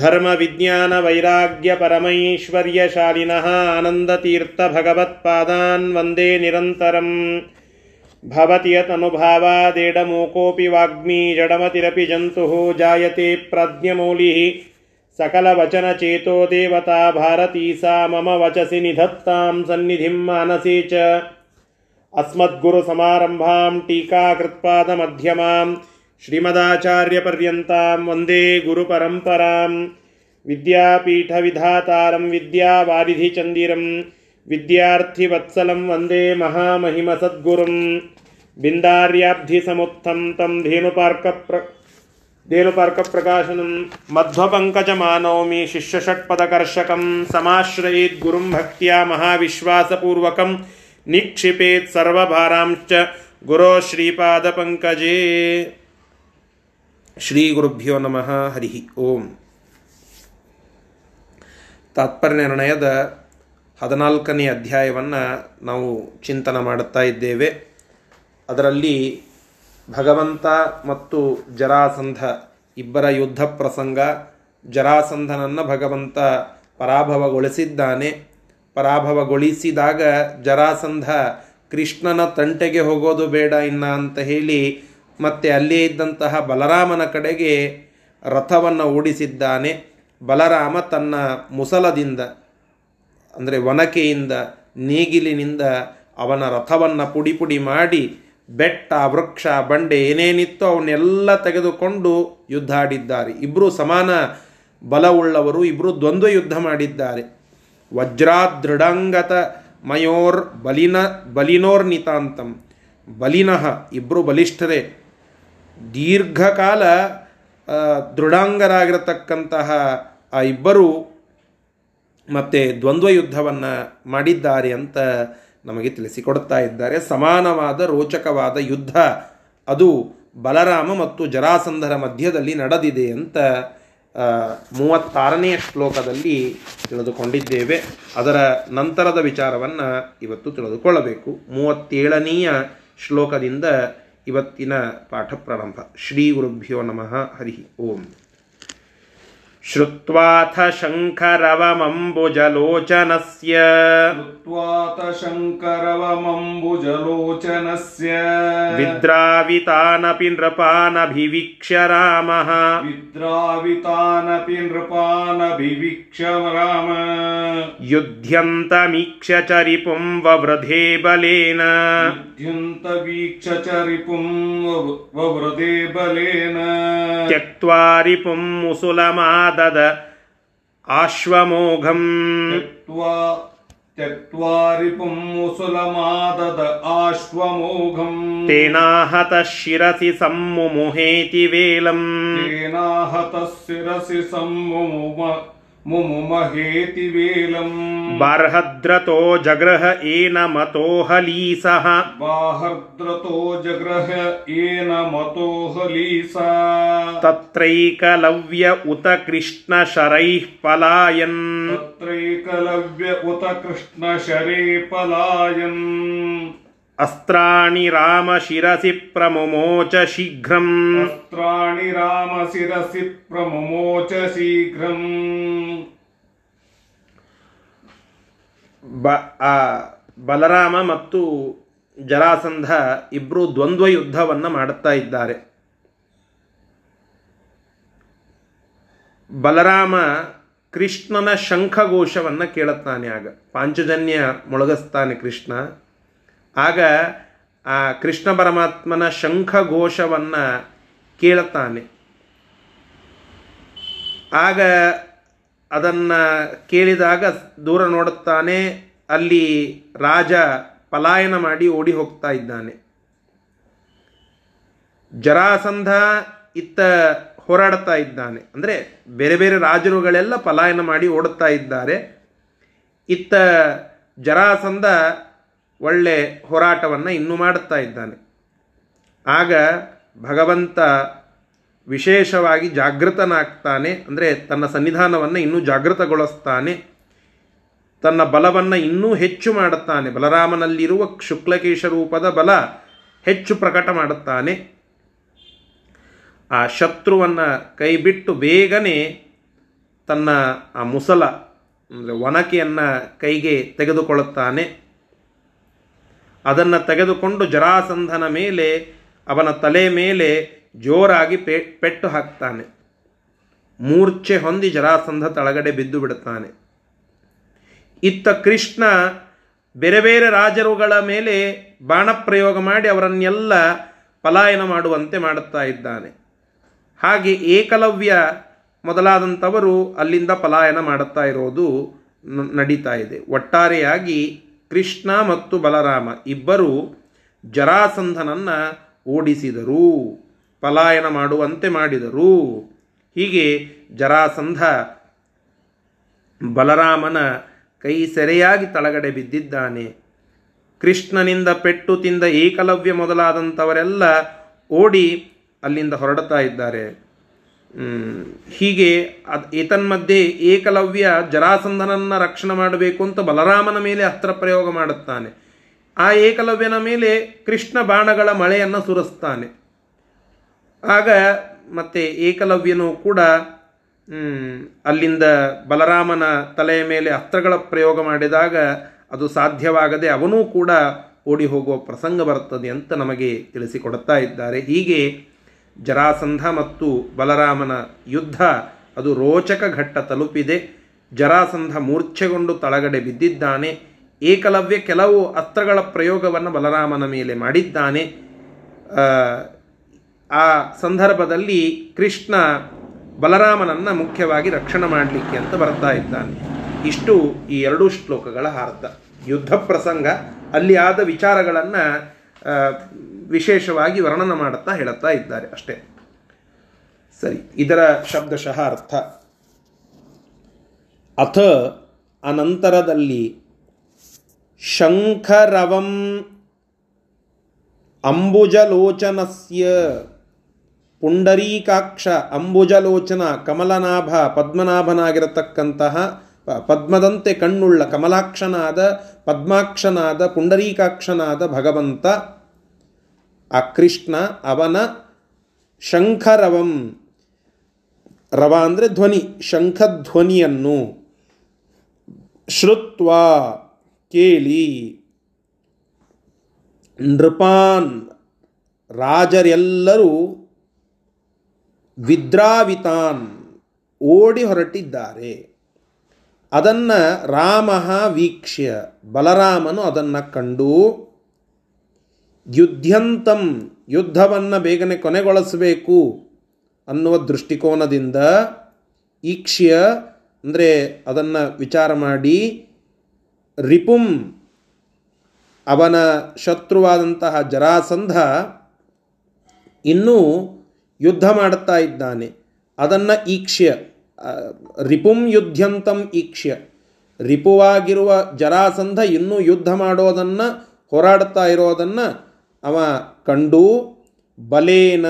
धर्मविज्ञानवैराग्यपरमैश्वर्यशालिनः आनन्दतीर्थभगवत्पादान् वन्दे निरन्तरम् भवति यतनुभावादेडमूकोऽपि वाग्मी जडमतिरपि जन्तुः जायते प्रज्ञमौलिः सकलवचनचेतो देवता भारती सा मम वचसि निधत्तां सन्निधिं मानसे च अस्मद्गुरुसमारम्भां टीकाकृत्पादमध्यमां श्रीमदाचार्यपर्यन्तां वंदे गुरुपरम्परां विद्यापीठविधातारं विद्यावारिधिचन्दिरं विद्यार्थिवत्सलं वंदे महामहिमसद्गुरुं बिन्दार्याब्धिसमुत्थं तं धेनुपार्कप्र धेनुपार्कप्रकाशनं, मध्वपङ्कजमानौमि शिष्यषट्पदकर्षकं समाश्रयेद्गुरुं भक्त्या महाविश्वासपूर्वकं, निक्षिपेत् सर्वभारांश्च गुरो श्रीपादपङ्कजे ಶ್ರೀಗುರುಭ್ಯೋ ನಮಃ ಹರಿ ಓಂ. ತಾತ್ಪರ್ಯ ನಿರ್ಣಯದ ಹದಿನಾಲ್ಕನೇ ಅಧ್ಯಾಯವನ್ನು ನಾವು ಚಿಂತನ ಮಾಡುತ್ತಾ ಇದ್ದೇವೆ. ಅದರಲ್ಲಿ ಭಗವಂತ ಮತ್ತು ಜರಾಸಂಧ ಇಬ್ಬರ ಯುದ್ಧ ಪ್ರಸಂಗ, ಜರಾಸಂಧನನ್ನು ಭಗವಂತ ಪರಾಭವಗೊಳಿಸಿದ್ದಾನೆ. ಪರಾಭವಗೊಳಿಸಿದಾಗ ಜರಾಸಂಧ ಕೃಷ್ಣನ ತಂಟೆಗೆ ಹೋಗೋದು ಬೇಡ ಇನ್ನ ಅಂತ ಹೇಳಿ ಮತ್ತೆ ಅಲ್ಲಿಯೇ ಇದ್ದಂತಹ ಬಲರಾಮನ ಕಡೆಗೆ ರಥವನ್ನು ಓಡಿಸಿದ್ದಾನೆ. ಬಲರಾಮ ತನ್ನ ಮುಸಲದಿಂದ, ಅಂದರೆ ವನಕೆಯಿಂದ ನೇಗಿಲಿನಿಂದ ಅವನ ರಥವನ್ನು ಪುಡಿ ಪುಡಿ ಮಾಡಿ ಬೆಟ್ಟ, ವೃಕ್ಷ, ಬಂಡೆ ಏನೇನಿತ್ತೋ ಅವನ್ನೆಲ್ಲ ತೆಗೆದುಕೊಂಡು ಯುದ್ಧ ಆಡಿದ್ದಾರೆ. ಇಬ್ಬರು ಸಮಾನ ಬಲವುಳ್ಳವರು ಇಬ್ಬರು ದ್ವಂದ್ವ ಯುದ್ಧ ಮಾಡಿದ್ದಾರೆ. ವಜ್ರಾದೃಢಂಗತ ಮಯೋರ್ ಬಲಿನ ಬಲಿನೋರ್ನಿತಾಂತಂ. ಬಲಿನಃ ಇಬ್ಬರು ಬಲಿಷ್ಠರೇ ದೀರ್ಘಕಾಲ ದೃಢಾಂಗರಾಗಿರತಕ್ಕಂತಹ ಆ ಇಬ್ಬರು ಮತ್ತೆ ದ್ವಂದ್ವ ಯುದ್ಧವನ್ನು ಮಾಡಿದ್ದಾರೆ ಅಂತ ನಮಗೆ ತಿಳಿಸಿಕೊಡ್ತಾ ಇದ್ದಾರೆ. ಸಮಾನವಾದ, ರೋಚಕವಾದ ಯುದ್ಧ. ಅದು ಬಲರಾಮ ಮತ್ತು ಜರಾಸಂಧರ ಮಧ್ಯದಲ್ಲಿ ನಡೆದಿದೆ ಅಂತ ಮೂವತ್ತಾರನೆಯ ಶ್ಲೋಕದಲ್ಲಿ ತಿಳಿದುಕೊಂಡಿದ್ದೇವೆ. ಅದರ ನಂತರದ ವಿಚಾರವನ್ನು ಇವತ್ತು ತಿಳಿದುಕೊಳ್ಳಬೇಕು. ಮೂವತ್ತೇಳನೆಯ ಶ್ಲೋಕದಿಂದ ಇವತ್ತಿನ ಪಾಠ ಪ್ರಾರಂಭ. ಶ್ರೀ ಗುರುಭ್ಯೋ ನಮಃ ಹರಿ ಓಂ. श्रुत्वाथ शङ्करवमम्बुजलोचनस्य श्रुत्वाथ शङ्करवमम्बुजलोचनस्य विद्रावितानपि नृपानभिवीक्ष्य रामः विद्रावितानपि नृपानभिवीक्ष्य राम युध्यन्तमीक्ष्य च रिपुं ववृधे बलेन युध्यन्तवीक्ष्य च रिपुं ववृधे बलेन त्यक्त्वा रिपुं मुसुलमादद आश्वमोघम् त्यक्त्वा त्यक्त्वा रिपुं मुसुलमादद आश्वमोघम् तेनाहतः शिरसि सम्मुमुहेति वेलम् तेनाहतः शिरसि सम्मुम ಮುಮುಮಹೇತಿ ವೇಲಂ ಬಾರ್ಹದ್ರತೋ ಜಗ್ರಹ ಏನ ಮತೋಹಲೀಸಃ ಬಾಹರ್ದ್ರತೋ ಜಗ್ರಹ ಏನ ಮತೋಹಲೀಸ ತತ್ರೈಕಲವ್ಯ ಉತ ಕೃಷ್ಣ ಶರೈಃ ಪಲಾಯನ್ ತತ್ರೈಕಲವ್ಯ ಉತ ಕೃಷ್ಣ ಶರೇ ಪಲಾಯನ್ अस्त्राणि रामशिरसि प्रमुमोच शीघ्रम् अस्त्राणि रामशिरसि प्रमुमोच शीघ्रम् ಬ ಆ ಬಲರಾಮ ಮತ್ತು ಜರಾಸಂಧ ಇಬ್ಬರು ದ್ವಂದ್ವ ಯುದ್ಧವನ್ನು ಮಾಡುತ್ತಾ ಇದ್ದಾರೆ ಬಲರಾಮ ಕೃಷ್ಣನ ಶಂಖಘೋಷವನ್ನು ಕೇಳುತ್ತಾನೆ ಆಗ ಪಾಂಚಜನ್ಯ ಮೊಳಗಿಸ್ತಾನೆ ಕೃಷ್ಣ ಆಗ ಆ ಕೃಷ್ಣ ಪರಮಾತ್ಮನ ಶಂಖಘೋಷವನ್ನು ಕೇಳುತ್ತಾನೆ. ಆಗ ಅದನ್ನು ಕೇಳಿದಾಗ ದೂರ ನೋಡುತ್ತಾನೆ, ಅಲ್ಲಿ ರಾಜ ಪಲಾಯನ ಮಾಡಿ ಓಡಿ ಹೋಗ್ತಾ ಇದ್ದಾನೆ. ಜರಾಸಂಧ ಇತ್ತ ಹೋರಾಡ್ತಾ ಇದ್ದಾನೆ. ಅಂದರೆ ಬೇರೆ ಬೇರೆ ರಾಜರುಗಳೆಲ್ಲ ಪಲಾಯನ ಮಾಡಿ ಓಡುತ್ತಾ ಇದ್ದಾರೆ. ಇತ್ತ ಜರಾಸಂಧ ಒಳ್ಳೆ ಹೋರಾಟವನ್ನು ಇನ್ನೂ ಮಾಡುತ್ತಾ ಇದ್ದಾನೆ. ಆಗ ಭಗವಂತ ವಿಶೇಷವಾಗಿ ಜಾಗೃತನಾಗ್ತಾನೆ, ಅಂದರೆ ತನ್ನ ಸನ್ನಿಧಾನವನ್ನು ಇನ್ನೂ ಜಾಗೃತಗೊಳಿಸ್ತಾನೆ. ತನ್ನ ಬಲವನ್ನು ಇನ್ನೂ ಹೆಚ್ಚು ಮಾಡುತ್ತಾನೆ. ಬಲರಾಮನಲ್ಲಿರುವ ಶುಕ್ಲಕೇಶ ರೂಪದ ಬಲ ಹೆಚ್ಚು ಪ್ರಕಟ ಮಾಡುತ್ತಾನೆ. ಆ ಶತ್ರುವನ್ನು ಕೈಬಿಟ್ಟು ಬೇಗನೆ ತನ್ನ ಆ ಮುಸಲ, ಅಂದರೆ ಒನಕೆಯನ್ನು ಕೈಗೆ ತೆಗೆದುಕೊಳ್ಳುತ್ತಾನೆ. ಅದನ್ನು ತೆಗೆದುಕೊಂಡು ಜರಾಸಂಧನ ಮೇಲೆ, ಅವನ ತಲೆ ಮೇಲೆ ಜೋರಾಗಿ ಪೆ, ಪೆಟ್ಟು ಹಾಕ್ತಾನೆ. ಮೂರ್ಛೆ ಹೊಂದಿ ಜರಾಸಂಧ ತಳಗಡೆ ಬಿದ್ದು ಬಿಡುತ್ತಾನೆ. ಇತ್ತ ಕೃಷ್ಣ ಬೇರೆ ಬೇರೆ ರಾಜರುಗಳ ಮೇಲೆ ಬಾಣಪ್ರಯೋಗ ಮಾಡಿ ಅವರನ್ನೆಲ್ಲ ಪಲಾಯನ ಮಾಡುವಂತೆ ಮಾಡುತ್ತಾ ಇದ್ದಾನೆ. ಹಾಗೆ ಏಕಲವ್ಯ ಮೊದಲಾದಂಥವರು ಅಲ್ಲಿಂದ ಪಲಾಯನ ಮಾಡುತ್ತಾ ಇರೋದು ನಡೀತಾ ಇದೆ. ಒಟ್ಟಾರೆಯಾಗಿ ಕೃಷ್ಣ ಮತ್ತು ಬಲರಾಮ ಇಬ್ಬರು ಜರಾಸಂಧನನ್ನು ಓಡಿಸಿದರು, ಪಲಾಯನ ಮಾಡುವಂತೆ ಮಾಡಿದರು. ಹೀಗೆ ಜರಾಸಂಧ ಬಲರಾಮನ ಕೈ ಸೆರೆಯಾಗಿ ತಳಗಡೆ ಬಿದ್ದಿದ್ದಾನೆ. ಕೃಷ್ಣನಿಂದ ಪೆಟ್ಟು ತಿಂದ ಏಕಲವ್ಯ ಮೊದಲಾದಂಥವರೆಲ್ಲ ಓಡಿ ಅಲ್ಲಿಂದ ಹೊರಡ್ತಾ ಇದ್ದಾರೆ. ಹೀಗೆ ಅದು ಏತನ್ಮಧ್ಯೆ ಏಕಲವ್ಯ ಜರಾಸಂಧನನ್ನ ರಕ್ಷಣೆ ಮಾಡಬೇಕು ಅಂತ ಬಲರಾಮನ ಮೇಲೆ ಅಸ್ತ್ರ ಪ್ರಯೋಗ ಮಾಡುತ್ತಾನೆ. ಆ ಏಕಲವ್ಯನ ಮೇಲೆ ಕೃಷ್ಣ ಬಾಣಗಳ ಮಳೆಯನ್ನು ಸುರಿಸ್ತಾನೆ. ಆಗ ಮತ್ತೆ ಏಕಲವ್ಯನು ಕೂಡ ಅಲ್ಲಿಂದ ಬಲರಾಮನ ತಲೆಯ ಮೇಲೆ ಅಸ್ತ್ರಗಳ ಪ್ರಯೋಗ ಮಾಡಿದಾಗ ಅದು ಸಾಧ್ಯವಾಗದೆ ಅವನೂ ಕೂಡ ಓಡಿ ಹೋಗುವ ಪ್ರಸಂಗ ಬರುತ್ತದೆ ಅಂತ ನಮಗೆ ತಿಳಿಸಿಕೊಡುತ್ತಾ ಇದ್ದಾರೆ. ಹೀಗೆ ಜರಾಸಂಧ ಮತ್ತು ಬಲರಾಮನ ಯುದ್ಧ, ಅದು ರೋಚಕ ಘಟ್ಟ ತಲುಪಿದೆ. ಜರಾಸಂಧ ಮೂರ್ಛೆಗೊಂಡು ತಳಗಡೆ ಬಿದ್ದಿದ್ದಾನೆ. ಏಕಲವ್ಯ ಕೆಲವು ಅಸ್ತ್ರಗಳ ಪ್ರಯೋಗವನ್ನು ಬಲರಾಮನ ಮೇಲೆ ಮಾಡಿದ್ದಾನೆ. ಆ ಸಂದರ್ಭದಲ್ಲಿ ಕೃಷ್ಣ ಬಲರಾಮನನ್ನು ಮುಖ್ಯವಾಗಿ ರಕ್ಷಣೆ ಮಾಡಲಿಕ್ಕೆ ಅಂತ ಬರ್ತಾ ಇದ್ದಾನೆ. ಇಷ್ಟು ಈ ಎರಡೂ ಶ್ಲೋಕಗಳ ಅರ್ಥ. ಯುದ್ಧ ಪ್ರಸಂಗ, ಅಲ್ಲಿ ಆದ ವಿಚಾರಗಳನ್ನು ವಿಶೇಷವಾಗಿ ವರ್ಣನ ಮಾಡುತ್ತಾ ಹೇಳುತ್ತಾ ಇದ್ದಾರೆ ಅಷ್ಟೇ. ಸರಿ, ಇದರ ಶಬ್ದಶಃ ಅರ್ಥ. ಅಥ ಅನಂತರದಲ್ಲಿ ಶಂಖರವಂ ಅಂಬುಜಲೋಚನಸ್ಯ ಪುಂಡರೀಕಾಕ್ಷ ಅಂಬುಜಲೋಚನ ಕಮಲನಾಭ ಪದ್ಮನಾಭನಾಗಿರತಕ್ಕಂತಹ ಪದ್ಮದಂತೆ ಕಣ್ಣುಳ್ಳ ಕಮಲಾಕ್ಷನಾದ, ಪದ್ಮಾಕ್ಷನಾದ, ಪುಂಡರೀಕಾಕ್ಷನಾದ ಭಗವಂತ ಆ ಕೃಷ್ಣ ಅವನ ಶಂಖರವಂ. ರವ ಅಂದರೆ ಧ್ವನಿ, ಶಂಖಧ್ವನಿಯನ್ನು. ಶ್ರುತ್ವ, ಕೇಳಿ. ನೃಪಾನ್, ರಾಜರೆಲ್ಲರೂ ವಿದ್ರಾವಿತಾನ್, ಓಡಿ ಹೊರಟಿದ್ದಾರೆ. ಅದನ್ನು ರಾಮ ವೀಕ್ಷ್ಯ, ಬಲರಾಮನು ಅದನ್ನು ಕಂಡು ಯುದ್ಧಂತಂ ಯುದ್ಧವನ್ನು ಬೇಗನೆ ಕೊನೆಗೊಳಿಸಬೇಕು ಅನ್ನುವ ದೃಷ್ಟಿಕೋನದಿಂದ ಈಕ್ಷ್ಯ, ಅಂದರೆ ಅದನ್ನು ವಿಚಾರ ಮಾಡಿ, ರಿಪುಂ, ಅವನ ಶತ್ರುವಾದಂತಹ ಜರಾಸಂಧ ಇನ್ನೂ ಯುದ್ಧ ಮಾಡುತ್ತಾ ಇದ್ದಾನೆ. ಅದನ್ನು ಈಕ್ಷ್ಯ ರಿಪುಂ ಯುದ್ಧಂತಂ ಈಕ್ಷ್ಯ. ರಿಪುವಾಗಿರುವ ಜರಾಸಂಧ ಇನ್ನೂ ಯುದ್ಧ ಮಾಡೋದನ್ನು, ಹೋರಾಡ್ತಾ ಇರೋದನ್ನು ಅವ ಕಂಡು ಬಲೇನ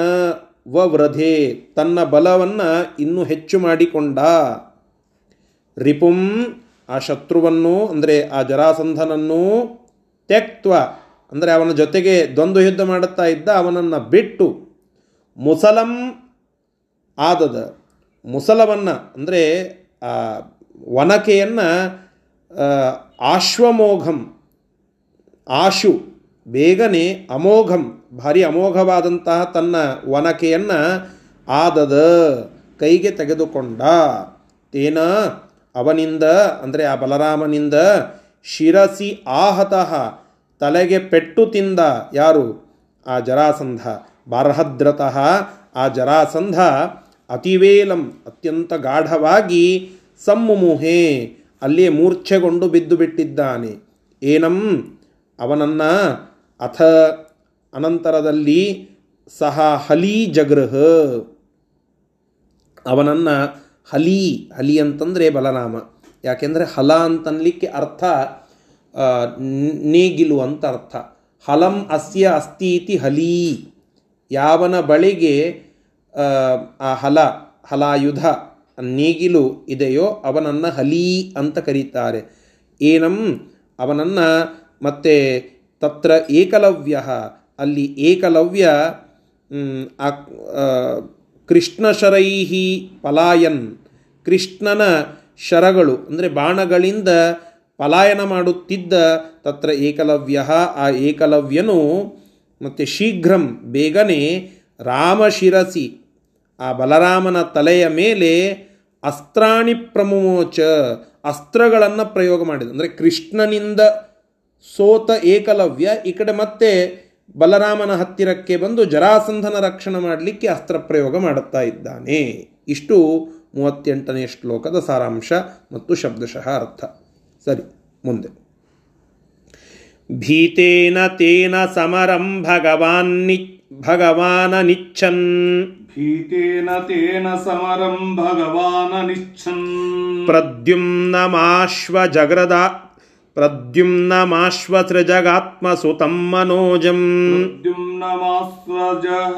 ವೃಧೆ ತನ್ನ ಬಲವನ್ನು ಇನ್ನೂ ಹೆಚ್ಚು ಮಾಡಿಕೊಂಡ. ರಿಪುಂ ಆ ಶತ್ರುವನ್ನು, ಅಂದರೆ ಆ ಜರಾಸಂಧನನ್ನು ತ್ಯಕ್ತ್ವ, ಅಂದರೆ ಅವನ ಜೊತೆಗೆ ದ್ವಂದ್ವ ಯುದ್ಧ ಮಾಡುತ್ತಾ ಇದ್ದ ಅವನನ್ನು ಬಿಟ್ಟು ಮುಸಲಂ ಆದದ. ಮುಸಲವನ್ನು, ಅಂದರೆ ಆ ವನಕೆಯನ್ನು ಆಶ್ವಮೋಘಂ, ಆಶು ಬೇಗನೆ ಅಮೋಘಂ, ಭಾರಿ ಅಮೋಘವಾದಂತಹ ತನ್ನ ವನಕೆಯನ್ನು ಆದದ, ಕೈಗೆ ತೆಗೆದುಕೊಂಡ. ತೇನ ಅವನಿಂದ, ಅಂದರೆ ಆ ಬಲರಾಮನಿಂದ ಶಿರಸಿ ಆಹತಃ ತಲೆಗೆ ಪೆಟ್ಟು ತಿಂದ ಯಾರು? ಆ ಜರಾಸಂಧ, ಬಾರ್ಹದ್ರತಃ ಆ ಜರಾಸಂಧ ಅತಿವೇಲಂ, ಅತ್ಯಂತ ಗಾಢವಾಗಿ ಸಮ್ಮುಮುಹೆ ಅಲ್ಲಿಯೇ ಮೂರ್ಛೆಗೊಂಡು ಬಿದ್ದು ಬಿಟ್ಟಿದ್ದಾನೆ. ಏನಂ? ಅವನನ್ನು ಅಥ ಅನಂತರದಲ್ಲಿ ಸಹ ಹಲಿ ಜಗೃಹ ಅವನನ್ನು ಹಲಿ ಹಲಿ ಅಂತಂದರೆ ಬಲನಾಮ. ಯಾಕೆಂದರೆ ಹಲ ಅಂತನ್ಲಿಕ್ಕೆ ಅರ್ಥ ನೇಗಿಲು ಅಂತ ಅರ್ಥ. ಹಲಂ ಅಸ್ಯ ಅಸ್ತಿ ಇತಿ ಹಲಿ. ಯಾವನ ಬಳಿಗೆ ಆ ಹಲ, ಹಲಾಯುಧ, ನೇಗಿಲು ಇದೆಯೋ ಅವನನ್ನು ಹಲೀ ಅಂತ ಕರೀತಾರೆ. ಏನಂ, ಅವನನ್ನು ಮತ್ತೆ ತತ್ರ ಏಕಲವ್ಯ. ಅಲ್ಲಿ ಏಕಲವ್ಯ ಕೃಷ್ಣಶರೈ ಪಲಾಯನ್. ಕೃಷ್ಣನ ಶರಗಳು, ಅಂದರೆ ಬಾಣಗಳಿಂದ ಪಲಾಯನ ಮಾಡುತ್ತಿದ್ದ ತತ್ರ ಏಕಲವ್ಯ. ಆ ಏಕಲವ್ಯನು ಮತ್ತು ಶೀಘ್ರಂ ಬೇಗನೆ ರಾಮಶಿರಸಿ ಆ ಬಲರಾಮನ ತಲೆಯ ಮೇಲೆ ಅಸ್ತ್ರಾಣಿ ಪ್ರಮೋಚ, ಅಸ್ತ್ರಗಳನ್ನು ಪ್ರಯೋಗ ಮಾಡಿದ. ಅಂದರೆ ಕೃಷ್ಣನಿಂದ ಸೋತ ಏಕಲವ್ಯ ಈ ಕಡೆ ಮತ್ತೆ ಬಲರಾಮನ ಹತ್ತಿರಕ್ಕೆ ಬಂದು ಜರಾಸಂಧನ ರಕ್ಷಣೆ ಮಾಡಲಿಕ್ಕೆ ಅಸ್ತ್ರ ಪ್ರಯೋಗ ಮಾಡುತ್ತಾ ಇದ್ದಾನೆ. ಇಷ್ಟು ಮೂವತ್ತೆಂಟನೇ ಶ್ಲೋಕದ ಸಾರಾಂಶ ಮತ್ತು ಶಬ್ದಶಃ ಅರ್ಥ. ಸರಿ ಮುಂದೆ. ಭೀತೇನ ತೇನ ಸಮರಂ ಭಗವಾನ್ ಭಗವಾನ ನಿಚ್ಚನ್ ಭೀತೇನ ತೇನ ಸಮರಂ ಭಗವಾನ ನಿಚ್ಚನ್ ಪ್ರದ್ಯುಮ್ನಮಾಶ್ವ ಜಗ್ರದ प्रद्युम्नमाश्वसृजगात्मसुतं मनोजम्। प्रद्युम्नमास्रज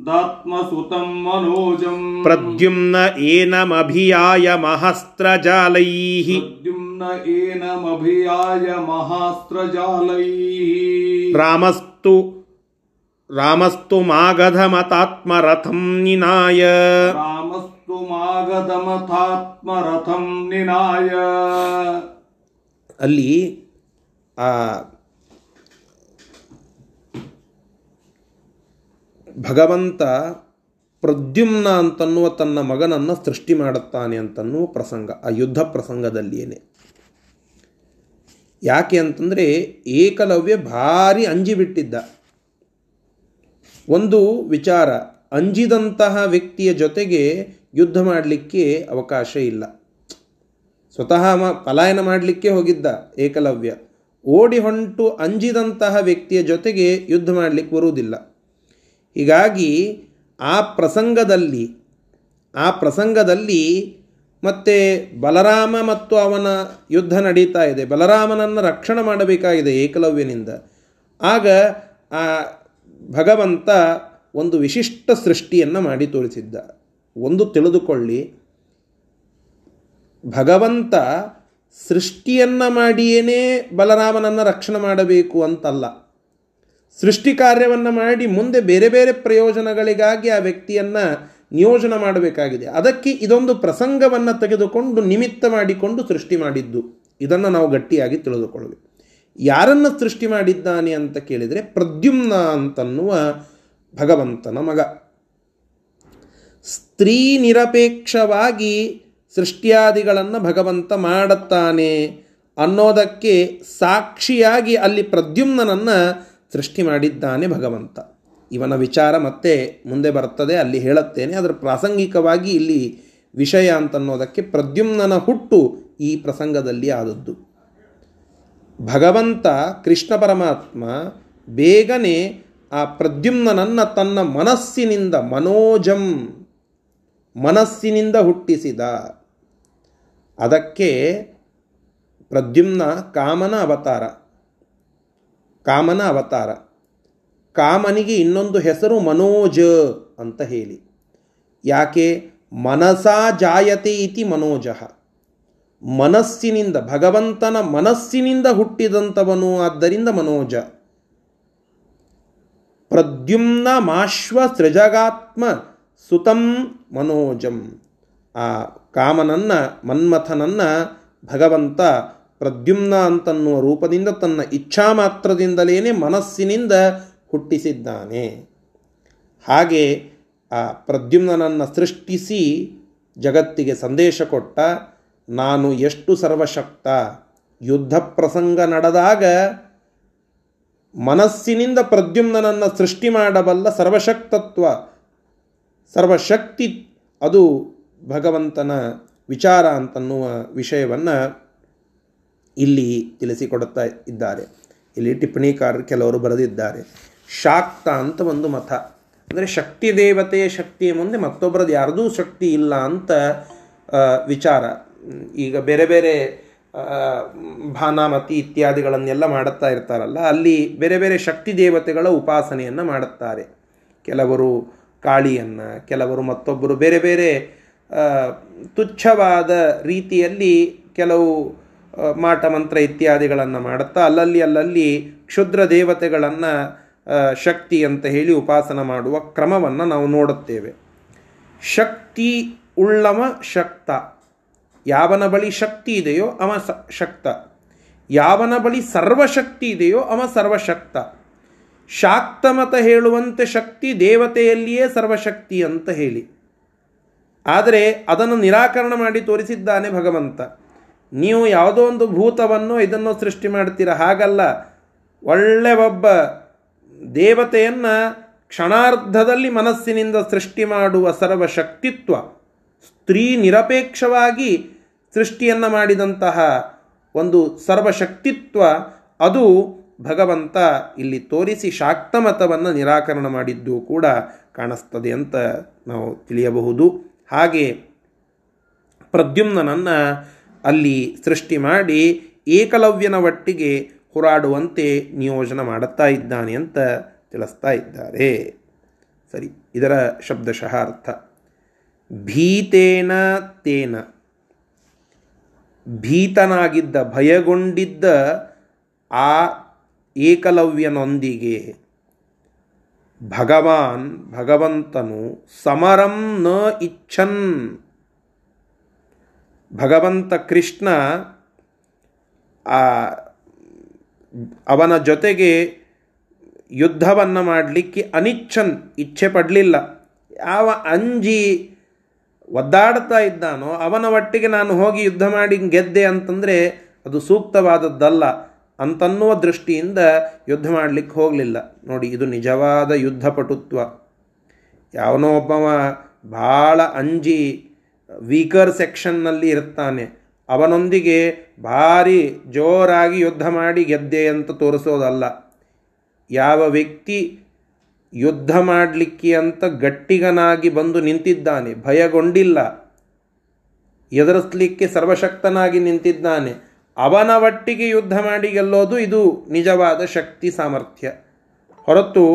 दात्मसुतं मनोजम्। प्रद्युम्न एनमभियाय महस्त्रजालैः। प्रद्युम्न एनमभियाय महास्त्रजालैः। रामस्तु रामस्तु मागधमतात्मरथं निनाय। रामस्तु मागधमथात्मरथं निनाय। ಅಲ್ಲಿ ಆ ಭಗವಂತ ಪ್ರದ್ಯುಮ್ನ ಅಂತನ್ನುವ ತನ್ನ ಮಗನನ್ನು ಸೃಷ್ಟಿ ಮಾಡುತ್ತಾನೆ ಅಂತನ್ನುವ ಪ್ರಸಂಗ, ಆ ಯುದ್ಧ ಪ್ರಸಂಗದಲ್ಲಿಯೇ ಯಾಕೆ ಅಂತಂದರೆ ಏಕಲವ್ಯ ಭಾರಿ ಅಂಜಿಬಿಟ್ಟಿದ್ದ ಒಂದು ವಿಚಾರ, ಅಂಜಿದಂತಹ ವ್ಯಕ್ತಿಯ ಜೊತೆಗೆ ಯುದ್ಧ ಮಾಡಲಿಕ್ಕೆ ಅವಕಾಶ ಇಲ್ಲ. ಸ್ವತಃ ಮ ಪಲಾಯನ ಮಾಡಲಿಕ್ಕೆ ಹೋಗಿದ್ದ ಏಕಲವ್ಯ. ಓಡಿ ಹೊಂಟು ಅಂಜಿದಂತಹ ವ್ಯಕ್ತಿಯ ಜೊತೆಗೆ ಯುದ್ಧ ಮಾಡಲಿಕ್ಕೆ ಬರುವುದಿಲ್ಲ. ಹೀಗಾಗಿ ಆ ಪ್ರಸಂಗದಲ್ಲಿ ಆ ಪ್ರಸಂಗದಲ್ಲಿ ಮತ್ತೆ ಬಲರಾಮ ಮತ್ತು ಅವನ ಯುದ್ಧ ನಡೀತಾ ಇದೆ. ಬಲರಾಮನನ್ನು ರಕ್ಷಣೆ ಮಾಡಬೇಕಾಗಿದೆ ಏಕಲವ್ಯನಿಂದ. ಆಗ ಆ ಭಗವಂತ ಒಂದು ವಿಶಿಷ್ಟ ಸೃಷ್ಟಿಯನ್ನು ಮಾಡಿ ತೋರಿಸಿದ್ದ. ಒಂದು ತಿಳಿದುಕೊಳ್ಳಿ. ಭಗವಂತ ಸೃಷ್ಟಿಯನ್ನು ಮಾಡಿಯೇನೇ ಬಲರಾಮನನ್ನು ರಕ್ಷಣೆ ಮಾಡಬೇಕು ಅಂತಲ್ಲ. ಸೃಷ್ಟಿ ಕಾರ್ಯವನ್ನು ಮಾಡಿ ಮುಂದೆ ಬೇರೆ ಬೇರೆ ಪ್ರಯೋಜನಗಳಿಗಾಗಿ ಆ ವ್ಯಕ್ತಿಯನ್ನು ನಿಯೋಜನೆ ಮಾಡಬೇಕಾಗಿದೆ. ಅದಕ್ಕೆ ಇದೊಂದು ಪ್ರಸಂಗವನ್ನು ತೆಗೆದುಕೊಂಡು ನಿಮಿತ್ತ ಮಾಡಿಕೊಂಡು ಸೃಷ್ಟಿ ಮಾಡಿದ್ದು. ಇದನ್ನು ನಾವು ಗಟ್ಟಿಯಾಗಿ ತಿಳಿದುಕೊಳ್ಳಬೇಕು. ಯಾರನ್ನು ಸೃಷ್ಟಿ ಮಾಡಿದ್ದಾನೆ ಅಂತ ಕೇಳಿದರೆ ಪ್ರದ್ಯುಮ್ನ ಅಂತನ್ನುವ ಭಗವಂತನ ಮಗ. ಸ್ತ್ರೀ ನಿರಪೇಕ್ಷವಾಗಿ ಸೃಷ್ಟಿಯಾದಿಗಳನ್ನು ಭಗವಂತ ಮಾಡುತ್ತಾನೆ ಅನ್ನೋದಕ್ಕೆ ಸಾಕ್ಷಿಯಾಗಿ ಅಲ್ಲಿ ಪ್ರದ್ಯುಮ್ನನನ್ನು ಸೃಷ್ಟಿ ಮಾಡಿದ್ದಾನೆ ಭಗವಂತ. ಇವನ ವಿಚಾರ ಮತ್ತೆ ಮುಂದೆ ಬರ್ತದೆ, ಅಲ್ಲಿ ಹೇಳುತ್ತೇನೆ. ಅದರ ಪ್ರಾಸಂಗಿಕವಾಗಿ ಇಲ್ಲಿ ವಿಷಯ ಅಂತನ್ನೋದಕ್ಕೆ ಪ್ರದ್ಯುಮ್ನನ ಹುಟ್ಟು ಈ ಪ್ರಸಂಗದಲ್ಲಿ ಆದದ್ದು. ಭಗವಂತ, ಕೃಷ್ಣ ಪರಮಾತ್ಮ ಬೇಗನೆ ಆ ಪ್ರದ್ಯುಮ್ನನನ್ನು ತನ್ನ ಮನಸ್ಸಿನಿಂದ ಮನೋಜಂ ಮನಸ್ಸಿನಿಂದ ಹುಟ್ಟಿಸಿದ. ಅದಕ್ಕೆ ಪ್ರದ್ಯುಮ್ನ ಕಾಮನ ಅವತಾರ. ಕಾಮನ ಅವತಾರ. ಕಾಮನಿಗೆ ಇನ್ನೊಂದು ಹೆಸರು ಮನೋಜ ಅಂತ ಹೇಳಿ. ಯಾಕೆ? ಮನಸಾ ಜಾಯತೆ ಇತಿ ಮನೋಜ. ಮನಸ್ಸಿನಿಂದ, ಭಗವಂತನ ಮನಸ್ಸಿನಿಂದ ಹುಟ್ಟಿದಂಥವನು ಆದ್ದರಿಂದ ಮನೋಜ. ಪ್ರದ್ಯುಮ್ನ ಮಾಶ್ವ ಸೃಜಗಾತ್ಮ ಸುತಂ ಮನೋಜಂ. ಆ ಕಾಮನನ್ನ, ಮನ್ಮಥನನ್ನ ಭಗವಂತ ಪ್ರದ್ಯುಮ್ನ ಅಂತನ್ನುವ ರೂಪದಿಂದ ತನ್ನ ಇಚ್ಛಾ ಮಾತ್ರದಿಂದಲೇ ಮನಸ್ಸಿನಿಂದ ಹುಟ್ಟಿಸಿದ್ದಾನೆ. ಹಾಗೆ ಆ ಪ್ರದ್ಯುಮ್ನನ್ನು ಸೃಷ್ಟಿಸಿ ಜಗತ್ತಿಗೆ ಸಂದೇಶ ಕೊಟ್ಟ, ನಾನು ಎಷ್ಟು ಸರ್ವಶಕ್ತ, ಯುದ್ಧ ಪ್ರಸಂಗ ನಡೆದಾಗ ಮನಸ್ಸಿನಿಂದ ಪ್ರದ್ಯುಮ್ನನನ್ನು ಸೃಷ್ಟಿ ಮಾಡಬಲ್ಲ ಸರ್ವಶಕ್ತತ್ವ, ಸರ್ವಶಕ್ತಿ, ಅದು ಭಗವಂತನ ವಿಚಾರ ಅಂತನ್ನುವ ವಿಷಯವನ್ನು ಇಲ್ಲಿ ತಿಳಿಸಿಕೊಡುತ್ತಾ ಇದ್ದಾರೆ. ಇಲ್ಲಿ ಟಿಪ್ಪಣಿಕಾರರು ಕೆಲವರು ಬರೆದಿದ್ದಾರೆ. ಶಾಕ್ತ ಅಂತ ಒಂದು ಮತ. ಅಂದರೆ ಶಕ್ತಿ ದೇವತೆಯ ಶಕ್ತಿಯ ಮುಂದೆ ಮತ್ತೊಬ್ಬರದ್ದು ಯಾರದೂ ಶಕ್ತಿ ಇಲ್ಲ ಅಂತ ವಿಚಾರ. ಈಗ ಬೇರೆ ಬೇರೆ ಭಾನಾಮತಿ ಇತ್ಯಾದಿಗಳನ್ನೆಲ್ಲ ಮಾಡುತ್ತಾ ಇರ್ತಾರಲ್ಲ, ಅಲ್ಲಿ ಬೇರೆ ಬೇರೆ ಶಕ್ತಿ ದೇವತೆಗಳ ಉಪಾಸನೆಯನ್ನು ಮಾಡುತ್ತಾರೆ. ಕೆಲವರು ಕಾಳಿಯನ್ನು, ಕೆಲವರು ಮತ್ತೊಬ್ಬರು ಬೇರೆ ಬೇರೆ ತುಚ್ಛವಾದ ರೀತಿಯಲ್ಲಿ ಕೆಲವು ಮಾಟ ಮಂತ್ರ ಇತ್ಯಾದಿಗಳನ್ನು ಮಾಡುತ್ತಾ ಅಲ್ಲಲ್ಲಿ ಅಲ್ಲಲ್ಲಿ ಕ್ಷುದ್ರ ದೇವತೆಗಳನ್ನು ಶಕ್ತಿ ಅಂತ ಹೇಳಿ ಉಪಾಸನ ಮಾಡುವ ಕ್ರಮವನ್ನು ನಾವು ನೋಡುತ್ತೇವೆ. ಶಕ್ತಿ ಉಳ್ಳವ ಶಕ್ತ. ಯಾವನ ಬಳಿ ಶಕ್ತಿ ಇದೆಯೋ ಅವ ಸ, ಶಕ್ತ. ಯಾವನ ಬಳಿ ಸರ್ವಶಕ್ತಿ ಇದೆಯೋ ಅವ ಸರ್ವಶಕ್ತ. ಶಾಕ್ತಮತ ಹೇಳುವಂತೆ ಶಕ್ತಿ ದೇವತೆಯಲ್ಲಿಯೇ ಸರ್ವಶಕ್ತಿ ಅಂತ ಹೇಳಿ. ಆದರೆ ಅದನ್ನು ನಿರಾಕರಣ ಮಾಡಿ ತೋರಿಸಿದ್ದಾನೆ ಭಗವಂತ. ನೀವು ಯಾವುದೋ ಒಂದು ಭೂತವನ್ನು ಇದನ್ನು ಸೃಷ್ಟಿ ಮಾಡ್ತೀರ? ಹಾಗಲ್ಲ. ಒಳ್ಳೆ ಒಬ್ಬ ದೇವತೆಯನ್ನು ಕ್ಷಣಾರ್ಧದಲ್ಲಿ ಮನಸ್ಸಿನಿಂದ ಸೃಷ್ಟಿ ಮಾಡುವ ಸರ್ವಶಕ್ತಿತ್ವ ಸ್ತ್ರೀ ನಿರಪೇಕ್ಷವಾಗಿ ಸೃಷ್ಟಿಯನ್ನು ಮಾಡಿದಂತಹ ಒಂದು ಸರ್ವಶಕ್ತಿತ್ವ ಅದು ಭಗವಂತ ಇಲ್ಲಿ ತೋರಿಸಿ ಶಾಕ್ತಮತವನ್ನು ನಿರಾಕರಣ ಮಾಡಿದ್ದು ಕೂಡ ಕಾಣಿಸ್ತದೆ ಅಂತ ನಾವು ತಿಳಿಯಬಹುದು. ಹಾಗೆ ಪ್ರದ್ಯುಮ್ನನನ್ನು ಅಲ್ಲಿ ಸೃಷ್ಟಿ ಮಾಡಿ ಏಕಲವ್ಯನ ಒಟ್ಟಿಗೆ ಹೋರಾಡುವಂತೆ ನಿಯೋಜನ ಮಾಡುತ್ತಾ ಇದ್ದಾನೆ ಅಂತ ತಿಳಿಸ್ತಾ ಇದ್ದಾರೆ. ಸರಿ, ಇದರ ಶಬ್ದಶಃ ಅರ್ಥ. ಭೀತೇನ ತೇನ. ಭೀತನಾಗಿದ್ದ, ಭಯಗೊಂಡಿದ್ದ ಆ ಏಕಲವ್ಯನೊಂದಿಗೆ ಭಗವಾನ್, ಭಗವಂತನು ಸಮರಂ ನ ಇಚ್ಛನ್. ಭಗವಂತ ಕೃಷ್ಣ ಅವನ ಜೊತೆಗೆ ಯುದ್ಧವನ್ನು ಮಾಡಲಿಕ್ಕೆ ಅನಿಚ್ಛನ್, ಇಚ್ಛೆ ಪಡಲಿಲ್ಲ. ಯಾವ ಅಂಜಿ ಒದ್ದಾಡ್ತಾ ಇದ್ದಾನೋ ಅವನ ಒಟ್ಟಿಗೆ ನಾನು ಹೋಗಿ ಯುದ್ಧ ಮಾಡಿ ಗೆದ್ದೆ ಅಂತಂದರೆ ಅದು ಸೂಕ್ತವಾದದ್ದಲ್ಲ. ಅಂತನ್ನುವ ದೃಷ್ಟಿಯಿಂದ ಯುದ್ಧ ಮಾಡಲಿಕ್ಕೆ ಹೋಗಲಿಲ್ಲ. ನೋಡಿ, ಇದು ನಿಜವಾದ ಯುದ್ಧ ಪಟುತ್ವ. ಯಾವನೋ ಒಬ್ಬವ ಭಾಳ ಅಂಜಿ ವೀಕರ್ ಸೆಕ್ಷನ್ನಲ್ಲಿ ಇರ್ತಾನೆ ಅವನೊಂದಿಗೆ ಭಾರಿ ಜೋರಾಗಿ ಯುದ್ಧ ಮಾಡಿ ಗೆದ್ದೆ ಅಂತ ತೋರಿಸೋದಲ್ಲ. ಯಾವ ವ್ಯಕ್ತಿ ಯುದ್ಧ ಮಾಡಲಿಕ್ಕೆ ಅಂತ ಗಟ್ಟಿಗನಾಗಿ ಬಂದು ನಿಂತಿದ್ದಾನೆ, ಭಯಗೊಂಡಿಲ್ಲ, ಎದುರಿಸ್ಲಿಕ್ಕೆ ಸರ್ವಶಕ್ತನಾಗಿ ನಿಂತಿದ್ದಾನೆ ಅವನ ಒಟ್ಟಿಗೆ ಯುದ್ಧ ಮಾಡಿ ಗೆಲ್ಲೋದು ಇದು ನಿಜವಾದ ಶಕ್ತಿ ಸಾಮರ್ಥ್ಯ. ಹೊರತು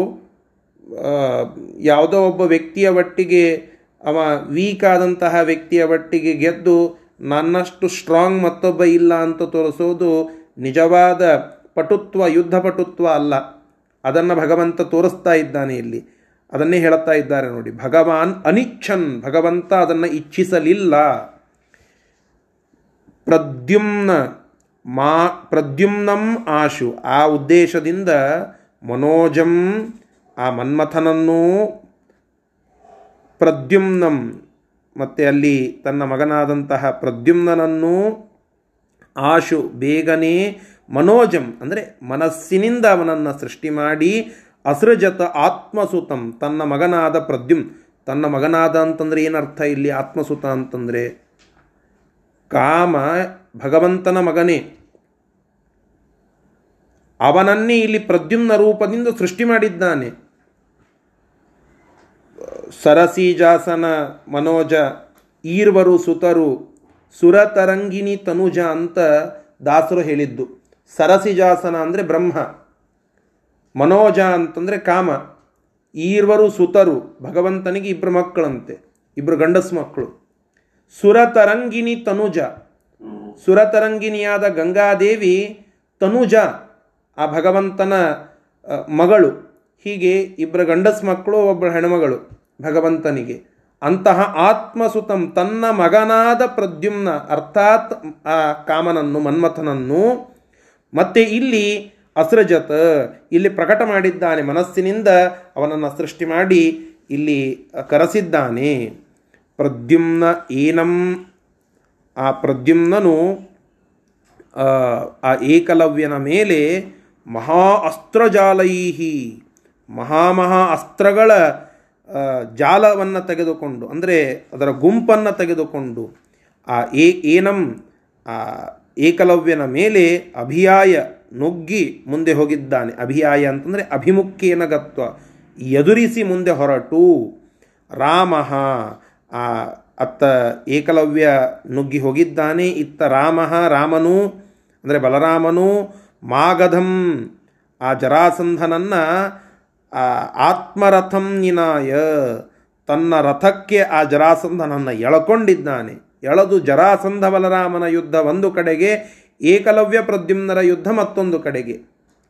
ಯಾವುದೋ ಒಬ್ಬ ವ್ಯಕ್ತಿಯ ಒಟ್ಟಿಗೆ, ಅವ ವೀಕ್ ಆದಂತಹ ವ್ಯಕ್ತಿಯ ಒಟ್ಟಿಗೆ ಗೆದ್ದು ನನ್ನಷ್ಟು ಸ್ಟ್ರಾಂಗ್ ಮತ್ತೊಬ್ಬ ಇಲ್ಲ ಅಂತ ತೋರಿಸೋದು ನಿಜವಾದ ಪಟುತ್ವ, ಯುದ್ಧ ಪಟುತ್ವ ಅಲ್ಲ. ಅದನ್ನು ಭಗವಂತ ತೋರಿಸ್ತಾ ಇದ್ದಾನೆ ಇಲ್ಲಿ. ಅದನ್ನೇ ಹೇಳುತ್ತಾ ಇದ್ದಾರೆ ನೋಡಿ. ಭಗವಾನ್ ಅನಿಚ್ಛನ್, ಭಗವಂತ ಅದನ್ನು ಇಚ್ಛಿಸಲಿಲ್ಲ. ಪ್ರದ್ಯುಮ್ನ ಮಾ ಪ್ರದ್ಯುಮ್ನಂ ಆಶು. ಆ ಉದ್ದೇಶದಿಂದ ಮನೋಜಂ ಆ ಮನ್ಮಥನನ್ನೂ ಪ್ರದ್ಯುಮ್ನಂ, ಮತ್ತು ಅಲ್ಲಿ ತನ್ನ ಮಗನಾದಂತಹ ಪ್ರದ್ಯುಮ್ನನನ್ನು ಆಶು, ಬೇಗನೆ ಮನೋಜಂ, ಅಂದರೆ ಮನಸ್ಸಿನಿಂದ ಅವನನ್ನು ಸೃಷ್ಟಿ ಮಾಡಿ ಅಸೃಜತ ಆತ್ಮಸುತಂ, ತನ್ನ ಮಗನಾದ ಪ್ರದ್ಯುಮ್. ತನ್ನ ಮಗನಾದ ಅಂತಂದರೆ ಏನರ್ಥ ಇಲ್ಲಿ ಆತ್ಮಸುತ ಅಂತಂದರೆ? ಕಾಮ ಭಗವಂತನ ಮಗನೇ. ಅವನನ್ನೇ ಇಲ್ಲಿ ಪ್ರದ್ಯುಮ್ನ ರೂಪದಿಂದ ಸೃಷ್ಟಿ ಮಾಡಿದ್ದಾನೆ. ಸರಸೀಜಾಸನ ಮನೋಜ, ಈರ್ವರು ಸುತರು ಸುರತರಂಗಿನಿ ತನುಜ ಅಂತ ದಾಸರು ಹೇಳಿದ್ದು. ಸರಸಿಜಾಸನ ಅಂದರೆ ಬ್ರಹ್ಮ, ಮನೋಜ ಅಂತಂದರೆ ಕಾಮ, ಈರ್ವರು ಸುತರು, ಭಗವಂತನಿಗೆ ಇಬ್ಬರು ಮಕ್ಕಳಂತೆ ಇಬ್ಬರು ಗಂಡಸು ಮಕ್ಕಳು. ಸುರತರಂಗಿನಿ ತನುಜ ಸುರತರಂಗಿನಿಯಾದ ಗಂಗಾದೇವಿ ತನುಜ. ಆ ಭಗವಂತನ ಮಗಳು, ಹೀಗೆ ಇಬ್ಬರ ಗಂಡಸ್ ಮಕ್ಕಳು ಒಬ್ಬರ ಹೆಣ್ಮಗಳು ಭಗವಂತನಿಗೆ. ಅಂತಹ ಆತ್ಮಸುತಂ, ತನ್ನ ಮಗನಾದ ಪ್ರದ್ಯುಮ್ನ, ಅರ್ಥಾತ್, ಆ, ಕಾಮನನ್ನು, ಮನ್ಮಥನನ್ನು, ಮತ್ತೆ ಇಲ್ಲಿ ಅಸ್ರಜತ್, ಇಲ್ಲಿ ಪ್ರಕಟ ಮಾಡಿದ್ದಾನೆ, ಮನಸ್ಸಿನಿಂದ ಅವನನ್ನು ಸೃಷ್ಟಿ ಮಾಡಿ ಇಲ್ಲಿ ಕರೆಸಿದ್ದಾನೆ. ಪ್ರದ್ಯುಮ್ನ ಏನಂ, ಆ ಪ್ರದ್ಯುಮ್ನನು ಆ ಏಕಲವ್ಯನ ಮೇಲೆ ಮಹಾ ಅಸ್ತ್ರಜಾಲೈಹಿ ಮಹಾಮಹಾ ಅಸ್ತ್ರಗಳ ಜಾಲವನ್ನು ತೆಗೆದುಕೊಂಡು, ಅಂದರೆ ಅದರ ಗುಂಪನ್ನು ತೆಗೆದುಕೊಂಡು, ಆ ಏ, ಏನಂ, ಆ, ಏಕಲವ್ಯನ ಮೇಲೆ ಅಭಿಯಾಯ ನುಗ್ಗಿ ಮುಂದೆ ಹೋಗಿದ್ದಾನೆ. ಅಭಿಯಾಯ ಅಂತಂದರೆ ಅಭಿಮುಖೇನ ಗತ್ವ, ಎದುರಿಸಿ ಮುಂದೆ ಹೊರಟು. ರಾಮ, ಆ, ಅತ್ತ ಏಕಲವ್ಯ ನುಗ್ಗಿ ಹೋಗಿದ್ದಾನೆ. ಇತ್ತ ರಾಮ, ರಾಮನು, ಅಂದರೆ ಬಲರಾಮನು ಮಾಗಧಂ. ಆ ಜರಾಸಂಧನನ್ನು ಆತ್ಮರಥಂ ನಿನಾಯ. ತನ್ನ ರಥಕ್ಕೆ ಆ ಜರಾಸಂಧನನ್ನು ಎಳಕೊಂಡಿದ್ದಾನೆ. ಎಳೆದು ಜರಾಸಂಧ ಬಲರಾಮನ ಯುದ್ಧ ಒಂದು ಕಡೆಗೆ, ಏಕಲವ್ಯ ಪ್ರದ್ಯುಮ್ನರ ಯುದ್ಧ ಮತ್ತೊಂದು ಕಡೆಗೆ.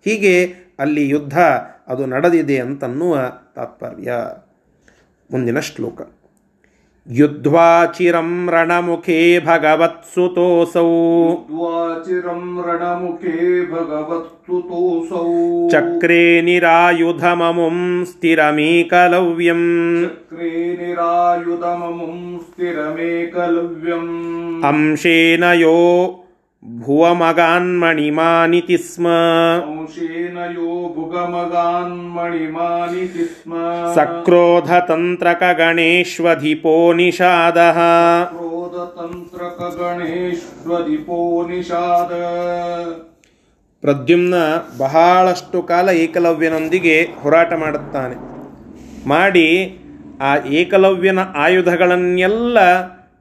ಹೀಗೆ ಅಲ್ಲಿ ಯುದ್ಧ ಅದು ನಡೆದಿದೆ ಅಂತನ್ನುವ ತಾತ್ಪರ್ಯ. ಮುಂದಿನ ಶ್ಲೋಕ. युद्ध्वा चिरं रणमुखे भगवत्सुतोऽसौ द्वाचिरं रणमुखे भगवत्सुतोऽसौ चक्रे निरायुधममुं स्थिरमेकलव्यम् चक्रे निरायुधममुं स्थिरमेकलव्यम् अंशेन यो ಭುವಮಗಾನ್ಮಣಿಮಾನಿತಿ ಸ್ಮ ಅಂಶೇನಯೋ ಭುಗಮಗಾನ್ಮಣಿಮಾನಿತಿ ಸ್ಮ ಸಕ್ರೋಧತಂತ್ರಕಗಣೇಶ್ವಧಿಪೋ ನಿಷಾದ. ಪ್ರದ್ಯುಮ್ನ ಬಹಳಷ್ಟು ಕಾಲ ಏಕಲವ್ಯನೊಂದಿಗೆ ಹೋರಾಟ ಮಾಡುತ್ತಾನೆ. ಮಾಡಿ ಆ ಏಕಲವ್ಯನ ಆಯುಧಗಳನ್ನೆಲ್ಲ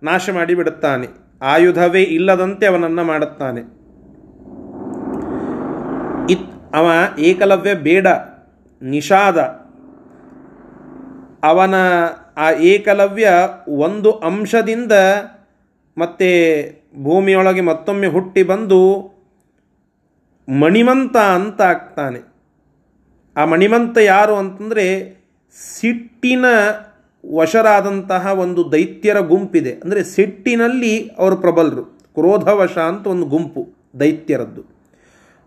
ನಾಶ ಮಾಡಿಬಿಡುತ್ತಾನೆ. ಆಯುಧವೇ ಇಲ್ಲದಂತೆ ಅವನನ್ನು ಮಾಡುತ್ತಾನೆ. ಇತ್ ಅವ ಏಕಲವ್ಯ ಬೇಡ, ನಿಷಾದ. ಅವನ ಆ ಏಕಲವ್ಯ ಒಂದು ಅಂಶದಿಂದ ಮತ್ತೆ ಭೂಮಿಯೊಳಗೆ ಮತ್ತೊಮ್ಮೆ ಹುಟ್ಟಿ ಬಂದು ಮಣಿಮಂತ ಅಂತ ಆಗ್ತಾನೆ. ಆ ಮಣಿಮಂತ ಯಾರು ಅಂತಂದರೆ ಸಿಟ್ಟಿನ ವಶರಾದಂತಹ ಒಂದು ದೈತ್ಯರ ಗುಂಪಿದೆ. ಅಂದರೆ ಸಿಟ್ಟಿನಲ್ಲಿ ಅವರು ಪ್ರಬಲರು. ಕ್ರೋಧವಶ ಅಂತ ಒಂದು ಗುಂಪು ದೈತ್ಯರದ್ದು.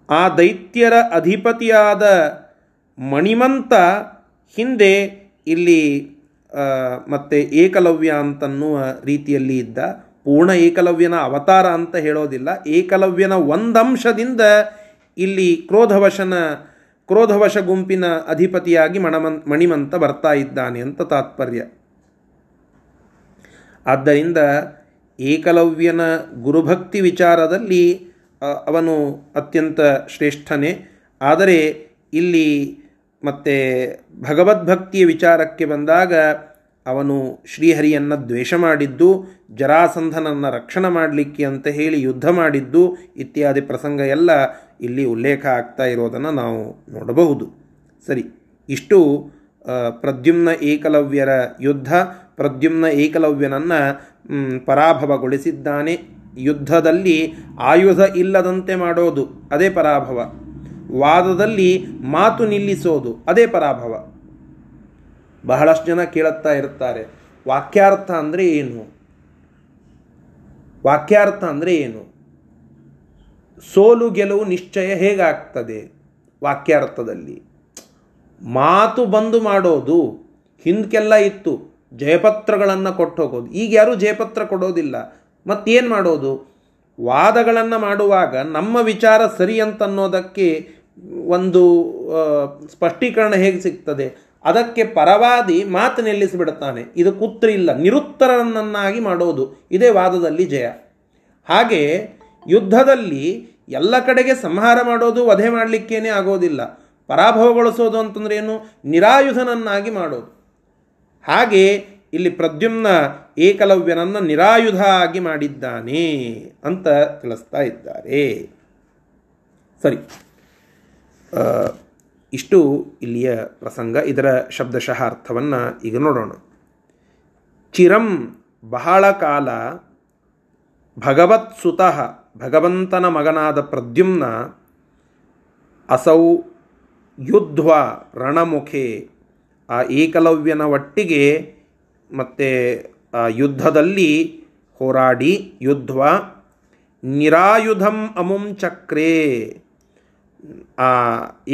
ಆ ದೈತ್ಯರ ಅಧಿಪತಿಯಾದ ಮಣಿಮಂತ ಹಿಂದೆ ಇಲ್ಲಿ ಮತ್ತೆ ಏಕಲವ್ಯ ಅಂತನ್ನುವ ರೀತಿಯಲ್ಲಿ ಇದ್ದ, ಪೂರ್ಣ ಏಕಲವ್ಯನ ಅವತಾರ ಅಂತ ಹೇಳೋದಿಲ್ಲ. ಏಕಲವ್ಯನ ಒಂದಂಶದಿಂದ ಇಲ್ಲಿ ಕ್ರೋಧವಶನ ಕ್ರೋಧವಶ ಗುಂಪಿನ ಅಧಿಪತಿಯಾಗಿ ಮಣಮನ್, ಮಣಿಮಂತ ಬರ್ತಾ ಇದ್ದಾನೆ ಅಂತ ತಾತ್ಪರ್ಯ. ಆದ್ದರಿಂದ ಏಕಲವ್ಯನ ಗುರುಭಕ್ತಿ ವಿಚಾರದಲ್ಲಿ ಅವನು ಅತ್ಯಂತ ಶ್ರೇಷ್ಠನೇ. ಆದರೆ ಇಲ್ಲಿ ಮತ್ತೆ ಭಗವದ್ಭಕ್ತಿಯ ವಿಚಾರಕ್ಕೆ ಬಂದಾಗ, ಅವನು ಶ್ರೀಹರಿಯನ್ನು ದ್ವೇಷ ಮಾಡಿದ್ದು, ಜರಾಸಂಧನನ್ನು ರಕ್ಷಣೆ ಮಾಡಲಿಕ್ಕೆ ಅಂತ ಹೇಳಿ ಯುದ್ಧ ಮಾಡಿದ್ದು, ಇತ್ಯಾದಿ ಪ್ರಸಂಗ ಎಲ್ಲ ಇಲ್ಲಿ ಉಲ್ಲೇಖ ಆಗ್ತಾ ಇರೋದನ್ನು ನಾವು ನೋಡಬಹುದು. ಸರಿ, ಇಷ್ಟು ಪ್ರದ್ಯುಮ್ನ ಏಕಲವ್ಯರ ಯುದ್ಧ, ಪ್ರದ್ಯುಮ್ನ ಏಕಲವ್ಯನನ್ನು ಪರಾಭವಗೊಳಿಸಿದ್ದಾನೆ. ಯುದ್ಧದಲ್ಲಿ ಆಯುಧ ಇಲ್ಲದಂತೆ ಮಾಡೋದು, ಅದೇ ಪರಾಭವ. ವಾದದಲ್ಲಿ ಮಾತು ನಿಲ್ಲಿಸೋದು, ಅದೇ ಪರಾಭವ. ಬಹಳಷ್ಟು ಜನ ಕೇಳುತ್ತಾ ಇರ್ತಾರೆ ವಾಕ್ಯಾರ್ಥ ಅಂದರೆ ಏನು? ವಾಕ್ಯಾರ್ಥ ಅಂದರೆ ಏನು? ಸೋಲು ಗೆಲುವು ನಿಶ್ಚಯ ಹೇಗಾಗ್ತದೆ? ವಾಕ್ಯಾರ್ಥದಲ್ಲಿ. ಮಾತು ಬಂದು ಮಾಡೋದು ಹಿಂದಕ್ಕೆಲ್ಲ ಇತ್ತು, ಜಯಪತ್ರಗಳನ್ನು ಕೊಟ್ಟು ಹೋಗೋದು ಈಗ ಯಾರೂ ಜಯಪತ್ರ ಕೊಡೋದಿಲ್ಲ. ಮತ್ತೇನು ಮಾಡೋದು? ವಾದಗಳನ್ನು ಮಾಡುವಾಗ ನಮ್ಮ ವಿಚಾರ ಸರಿ ಅಂತ ಅನ್ನೋದಕ್ಕೆ ಒಂದು ಸ್ಪಷ್ಟೀಕರಣ ಹೇಗೆ ಸಿಗ್ತದೆ? ಅದಕ್ಕೆ ಪರವಾದಿ ಮಾತು ನಿಲ್ಲಿಸಿಬಿಡುತ್ತಾನೆ. ಇದು ಕುತ್ರಿಲ್ಲ ನಿರುತ್ತರನನ್ನಾಗಿ ಮಾಡೋದು. ಇದೇ ವಾದದಲ್ಲಿ ಜಯ. ಹಾಗೆ ಯುದ್ಧದಲ್ಲಿ ಎಲ್ಲ ಕಡೆಗೆ ಸಂಹಾರ ಮಾಡೋದು, ವಧೆ ಮಾಡಲಿಕ್ಕೇನೆ ಆಗೋದಿಲ್ಲ. ಪರಾಭವಗೊಳಿಸೋದು ಅಂತಂದ್ರೆ ಏನು? ನಿರಾಯುಧನನ್ನಾಗಿ ಮಾಡೋದು. ಹಾಗೆ ಇಲ್ಲಿ ಪ್ರದ್ಯುಮ್ನ ಏಕಲವ್ಯನನ್ನು ನಿರಾಯುಧ ಆಗಿ ಮಾಡಿದ್ದಾನೆ ಅಂತ ತಿಳಿಸ್ತಾ ಇದ್ದಾರೆ. ಸರಿ. ಇಷ್ಟು ಇಲ್ಲಿಯ ಪ್ರಸಂಗ. ಇದರ ಶಬ್ದಶಃ ಅರ್ಥವನ್ನು ಈಗ ನೋಡೋಣ. ಚಿರಂ ಬಹಳ ಕಾಲ ಭಗವತ್ಸುತಃ ಭಗವಂತನ ಮಗನಾದ ಪ್ರದ್ಯುಮ್ನ ಅಸೌ ಯುದ್ಧ ರಣಮುಖೆ ಆ ಏಕಲವ್ಯನ ಒಟ್ಟಿಗೆ ಮತ್ತು ಯುದ್ಧದಲ್ಲಿ ಹೋರಾಡಿ ಯುದ್ಧ ನಿರಾಯುಧಂ ಅಮುಂ ಚಕ್ರೇ. ಆ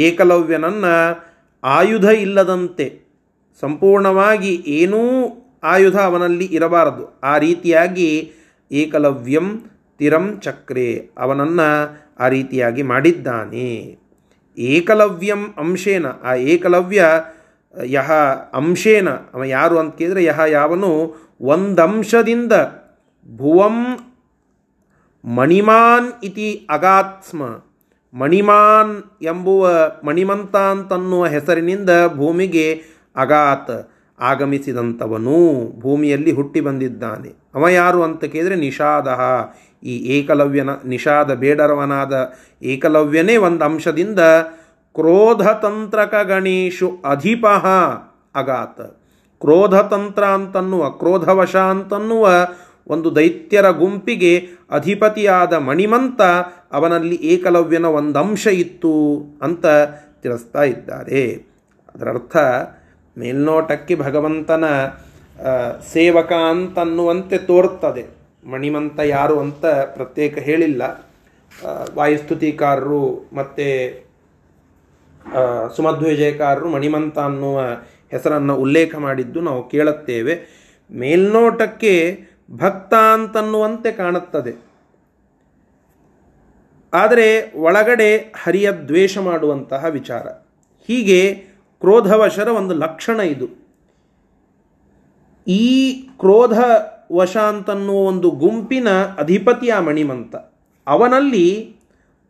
ಏಕಲವ್ಯನನ್ನು ಆಯುಧ ಇಲ್ಲದಂತೆ ಸಂಪೂರ್ಣವಾಗಿ ಏನೂ ಆಯುಧ ಅವನಲ್ಲಿ ಇರಬಾರದು. ಆ ರೀತಿಯಾಗಿ ಏಕಲವ್ಯಂ ತಿರಂ ಚಕ್ರೆ, ಅವನನ್ನು ಆ ರೀತಿಯಾಗಿ ಮಾಡಿದ್ದಾನೆ. ಏಕಲವ್ಯಂ ಅಂಶೇನ, ಆ ಏಕಲವ್ಯ, ಯಹ ಅಂಶೇನ, ಅವ ಯಾರು ಅಂತ ಕೇಳಿದರೆ ಯಹ ಯಾವನು, ಒಂದಂಶದಿಂದ ಭುವಂ ಮಣಿಮಾನ್ ಇತಿ ಅಗಾತ್ಮ ಮಣಿಮಾನ್ ಎಂಬುವ ಮಣಿಮಂತ ಅಂತನ್ನುವ ಹೆಸರಿನಿಂದ ಭೂಮಿಗೆ ಅಗಾತ್ ಆಗಮಿಸಿದಂಥವನು. ಭೂಮಿಯಲ್ಲಿ ಹುಟ್ಟಿ ಬಂದಿದ್ದಾನೆ. ಅವ ಯಾರು ಅಂತ ಕೇಳಿದರೆ ನಿಷಾದ ಈ ಏಕಲವ್ಯನ ನಿಷಾದ ಬೇಡರವನಾದ ಏಕಲವ್ಯನೇ ಒಂದು ಅಂಶದಿಂದ ಕ್ರೋಧತಂತ್ರಕ ಗಣೇಶು ಅಧಿಪಹ ಅಗಾತ. ಕ್ರೋಧತಂತ್ರ ಅಂತನ್ನುವ, ಕ್ರೋಧವಶ ಅಂತನ್ನುವ ಒಂದು ದೈತ್ಯರ ಗುಂಪಿಗೆ ಅಧಿಪತಿಯಾದ ಮಣಿಮಂತ ಅವನಲ್ಲಿ ಏಕಲವ್ಯನ ಒಂದು ಅಂಶ ಇತ್ತು ಅಂತ ತಿಳಿಸ್ತಾ ಇದ್ದಾರೆ. ಅದರರ್ಥ ಮೇಲ್ನೋಟಕ್ಕೆ ಭಗವಂತನ ಸೇವಕ ಅಂತನ್ನುವಂತೆ ತೋರ್ತದೆ. ಮಣಿಮಂತ ಯಾರು ಅಂತ ಪ್ರತ್ಯೇಕ ಹೇಳಿಲ್ಲ. ವಾಯುಸ್ತುತಿಕಾರರು ಮತ್ತು ಸುಮಧ್ವಿಜಯಕಾರರು ಮಣಿಮಂತ ಅನ್ನುವ ಹೆಸರನ್ನು ಉಲ್ಲೇಖ ಮಾಡಿದ್ದು ನಾವು ಕೇಳುತ್ತೇವೆ. ಮೇಲ್ನೋಟಕ್ಕೆ ಭಕ್ತ ಅಂತನ್ನುವಂತೆ ಕಾಣುತ್ತದೆ. ಆದರೆ ಒಳಗಡೆ ಹರಿಯ ದ್ವೇಷ ಮಾಡುವಂತಹ ವಿಚಾರ. ಹೀಗೆ ಕ್ರೋಧವಶರ ಒಂದು ಲಕ್ಷಣ ಇದು. ಈ ಕ್ರೋಧ ವಶ ಅಂತನ್ನುವ ಒಂದು ಗುಂಪಿನ ಅಧಿಪತಿಯ ಮಣಿಮಂತ. ಅವನಲ್ಲಿ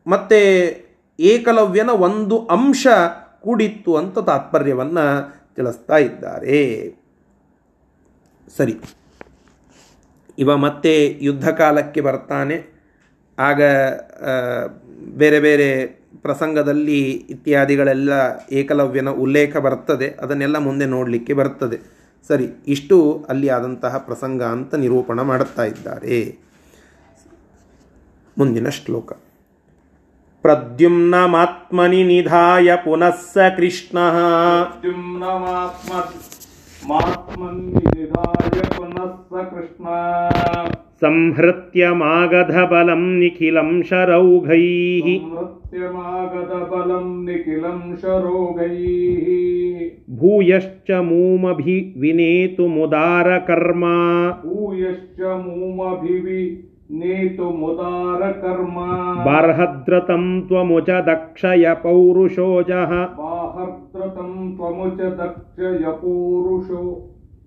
ಮತ್ತೆ ಏಕಲವ್ಯನ ಒಂದು ಅಂಶ ಕೂಡಿತ್ತು ಅಂತ ತಾತ್ಪರ್ಯವನ್ನು ತಿಳಿಸ್ತಾ ಇದ್ದಾರೆ. ಸರಿ. ಇವ ಮತ್ತೆ ಯುದ್ಧ ಕಾಲಕ್ಕೆ ಬರ್ತಾನೆ. ಆಗ ಬೇರೆ ಬೇರೆ ಪ್ರಸಂಗದಲ್ಲಿ ಇತ್ಯಾದಿಗಳೆಲ್ಲ ಏಕಲವ್ಯನ ಉಲ್ಲೇಖ ಬರ್ತದೆ. ಅದನ್ನೆಲ್ಲ ಮುಂದೆ ನೋಡಲಿಕ್ಕೆ ಬರ್ತದೆ. ಸರಿ, ಇಷ್ಟು ಅಲ್ಲಿ ಆದಂತಹ ಪ್ರಸಂಗ ಅಂತ ನಿರೂಪಣ ಮಾಡುತ್ತಾ ಇದ್ದಾರೆ. ಮುಂದಿನ ಶ್ಲೋಕ. ಪ್ರದ್ಯುಮ್ನಮಾತ್ಮನಿ ನಿಧಾಯ ಪುನಃ ಕೃಷ್ಣ. य पुनः स कृष्णा संहृत्यमागधबलम् निखिलं शरौघैः संहृत्यमागधबलं निखिलं शरौघैः भूयश्च मूमभि विनेतुमुदारकर्मा भूयश्च मूमभिवि नेतुमुदारकर्मा बर्हद्रतं त्वमुच दक्षय पौरुषोजः त्वमुच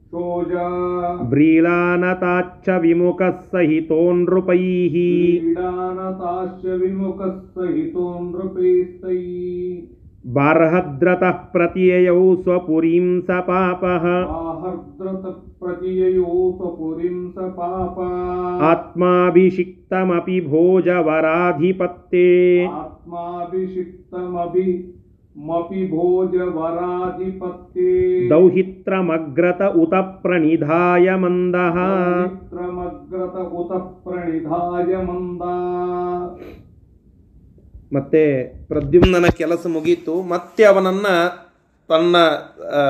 शोजा। व्रीलानताच्च विमुखः सहितो नृपैः क्रीडानताश्च विमुखः सहितो नृपेस्तैः बार्हद्रतः प्रत्ययौ स्वपुरीं स पापः। आहर्द्रतप्रतिययो स्वपुरीं स पापा। आत्माभिषिक्तमपि भोजवराधिपत्ये दौहित्रमग्रत उत प्रणिधाय मन्दः मित्रमग्रत उत प्रणिधाय मन्दा ಮತ್ತೆ ಪ್ರದ್ಯುಮ್ನನ ಕೆಲಸ ಮುಗೀತು ಮತ್ತೆ ಅವನನ್ನು ತನ್ನ ಆ,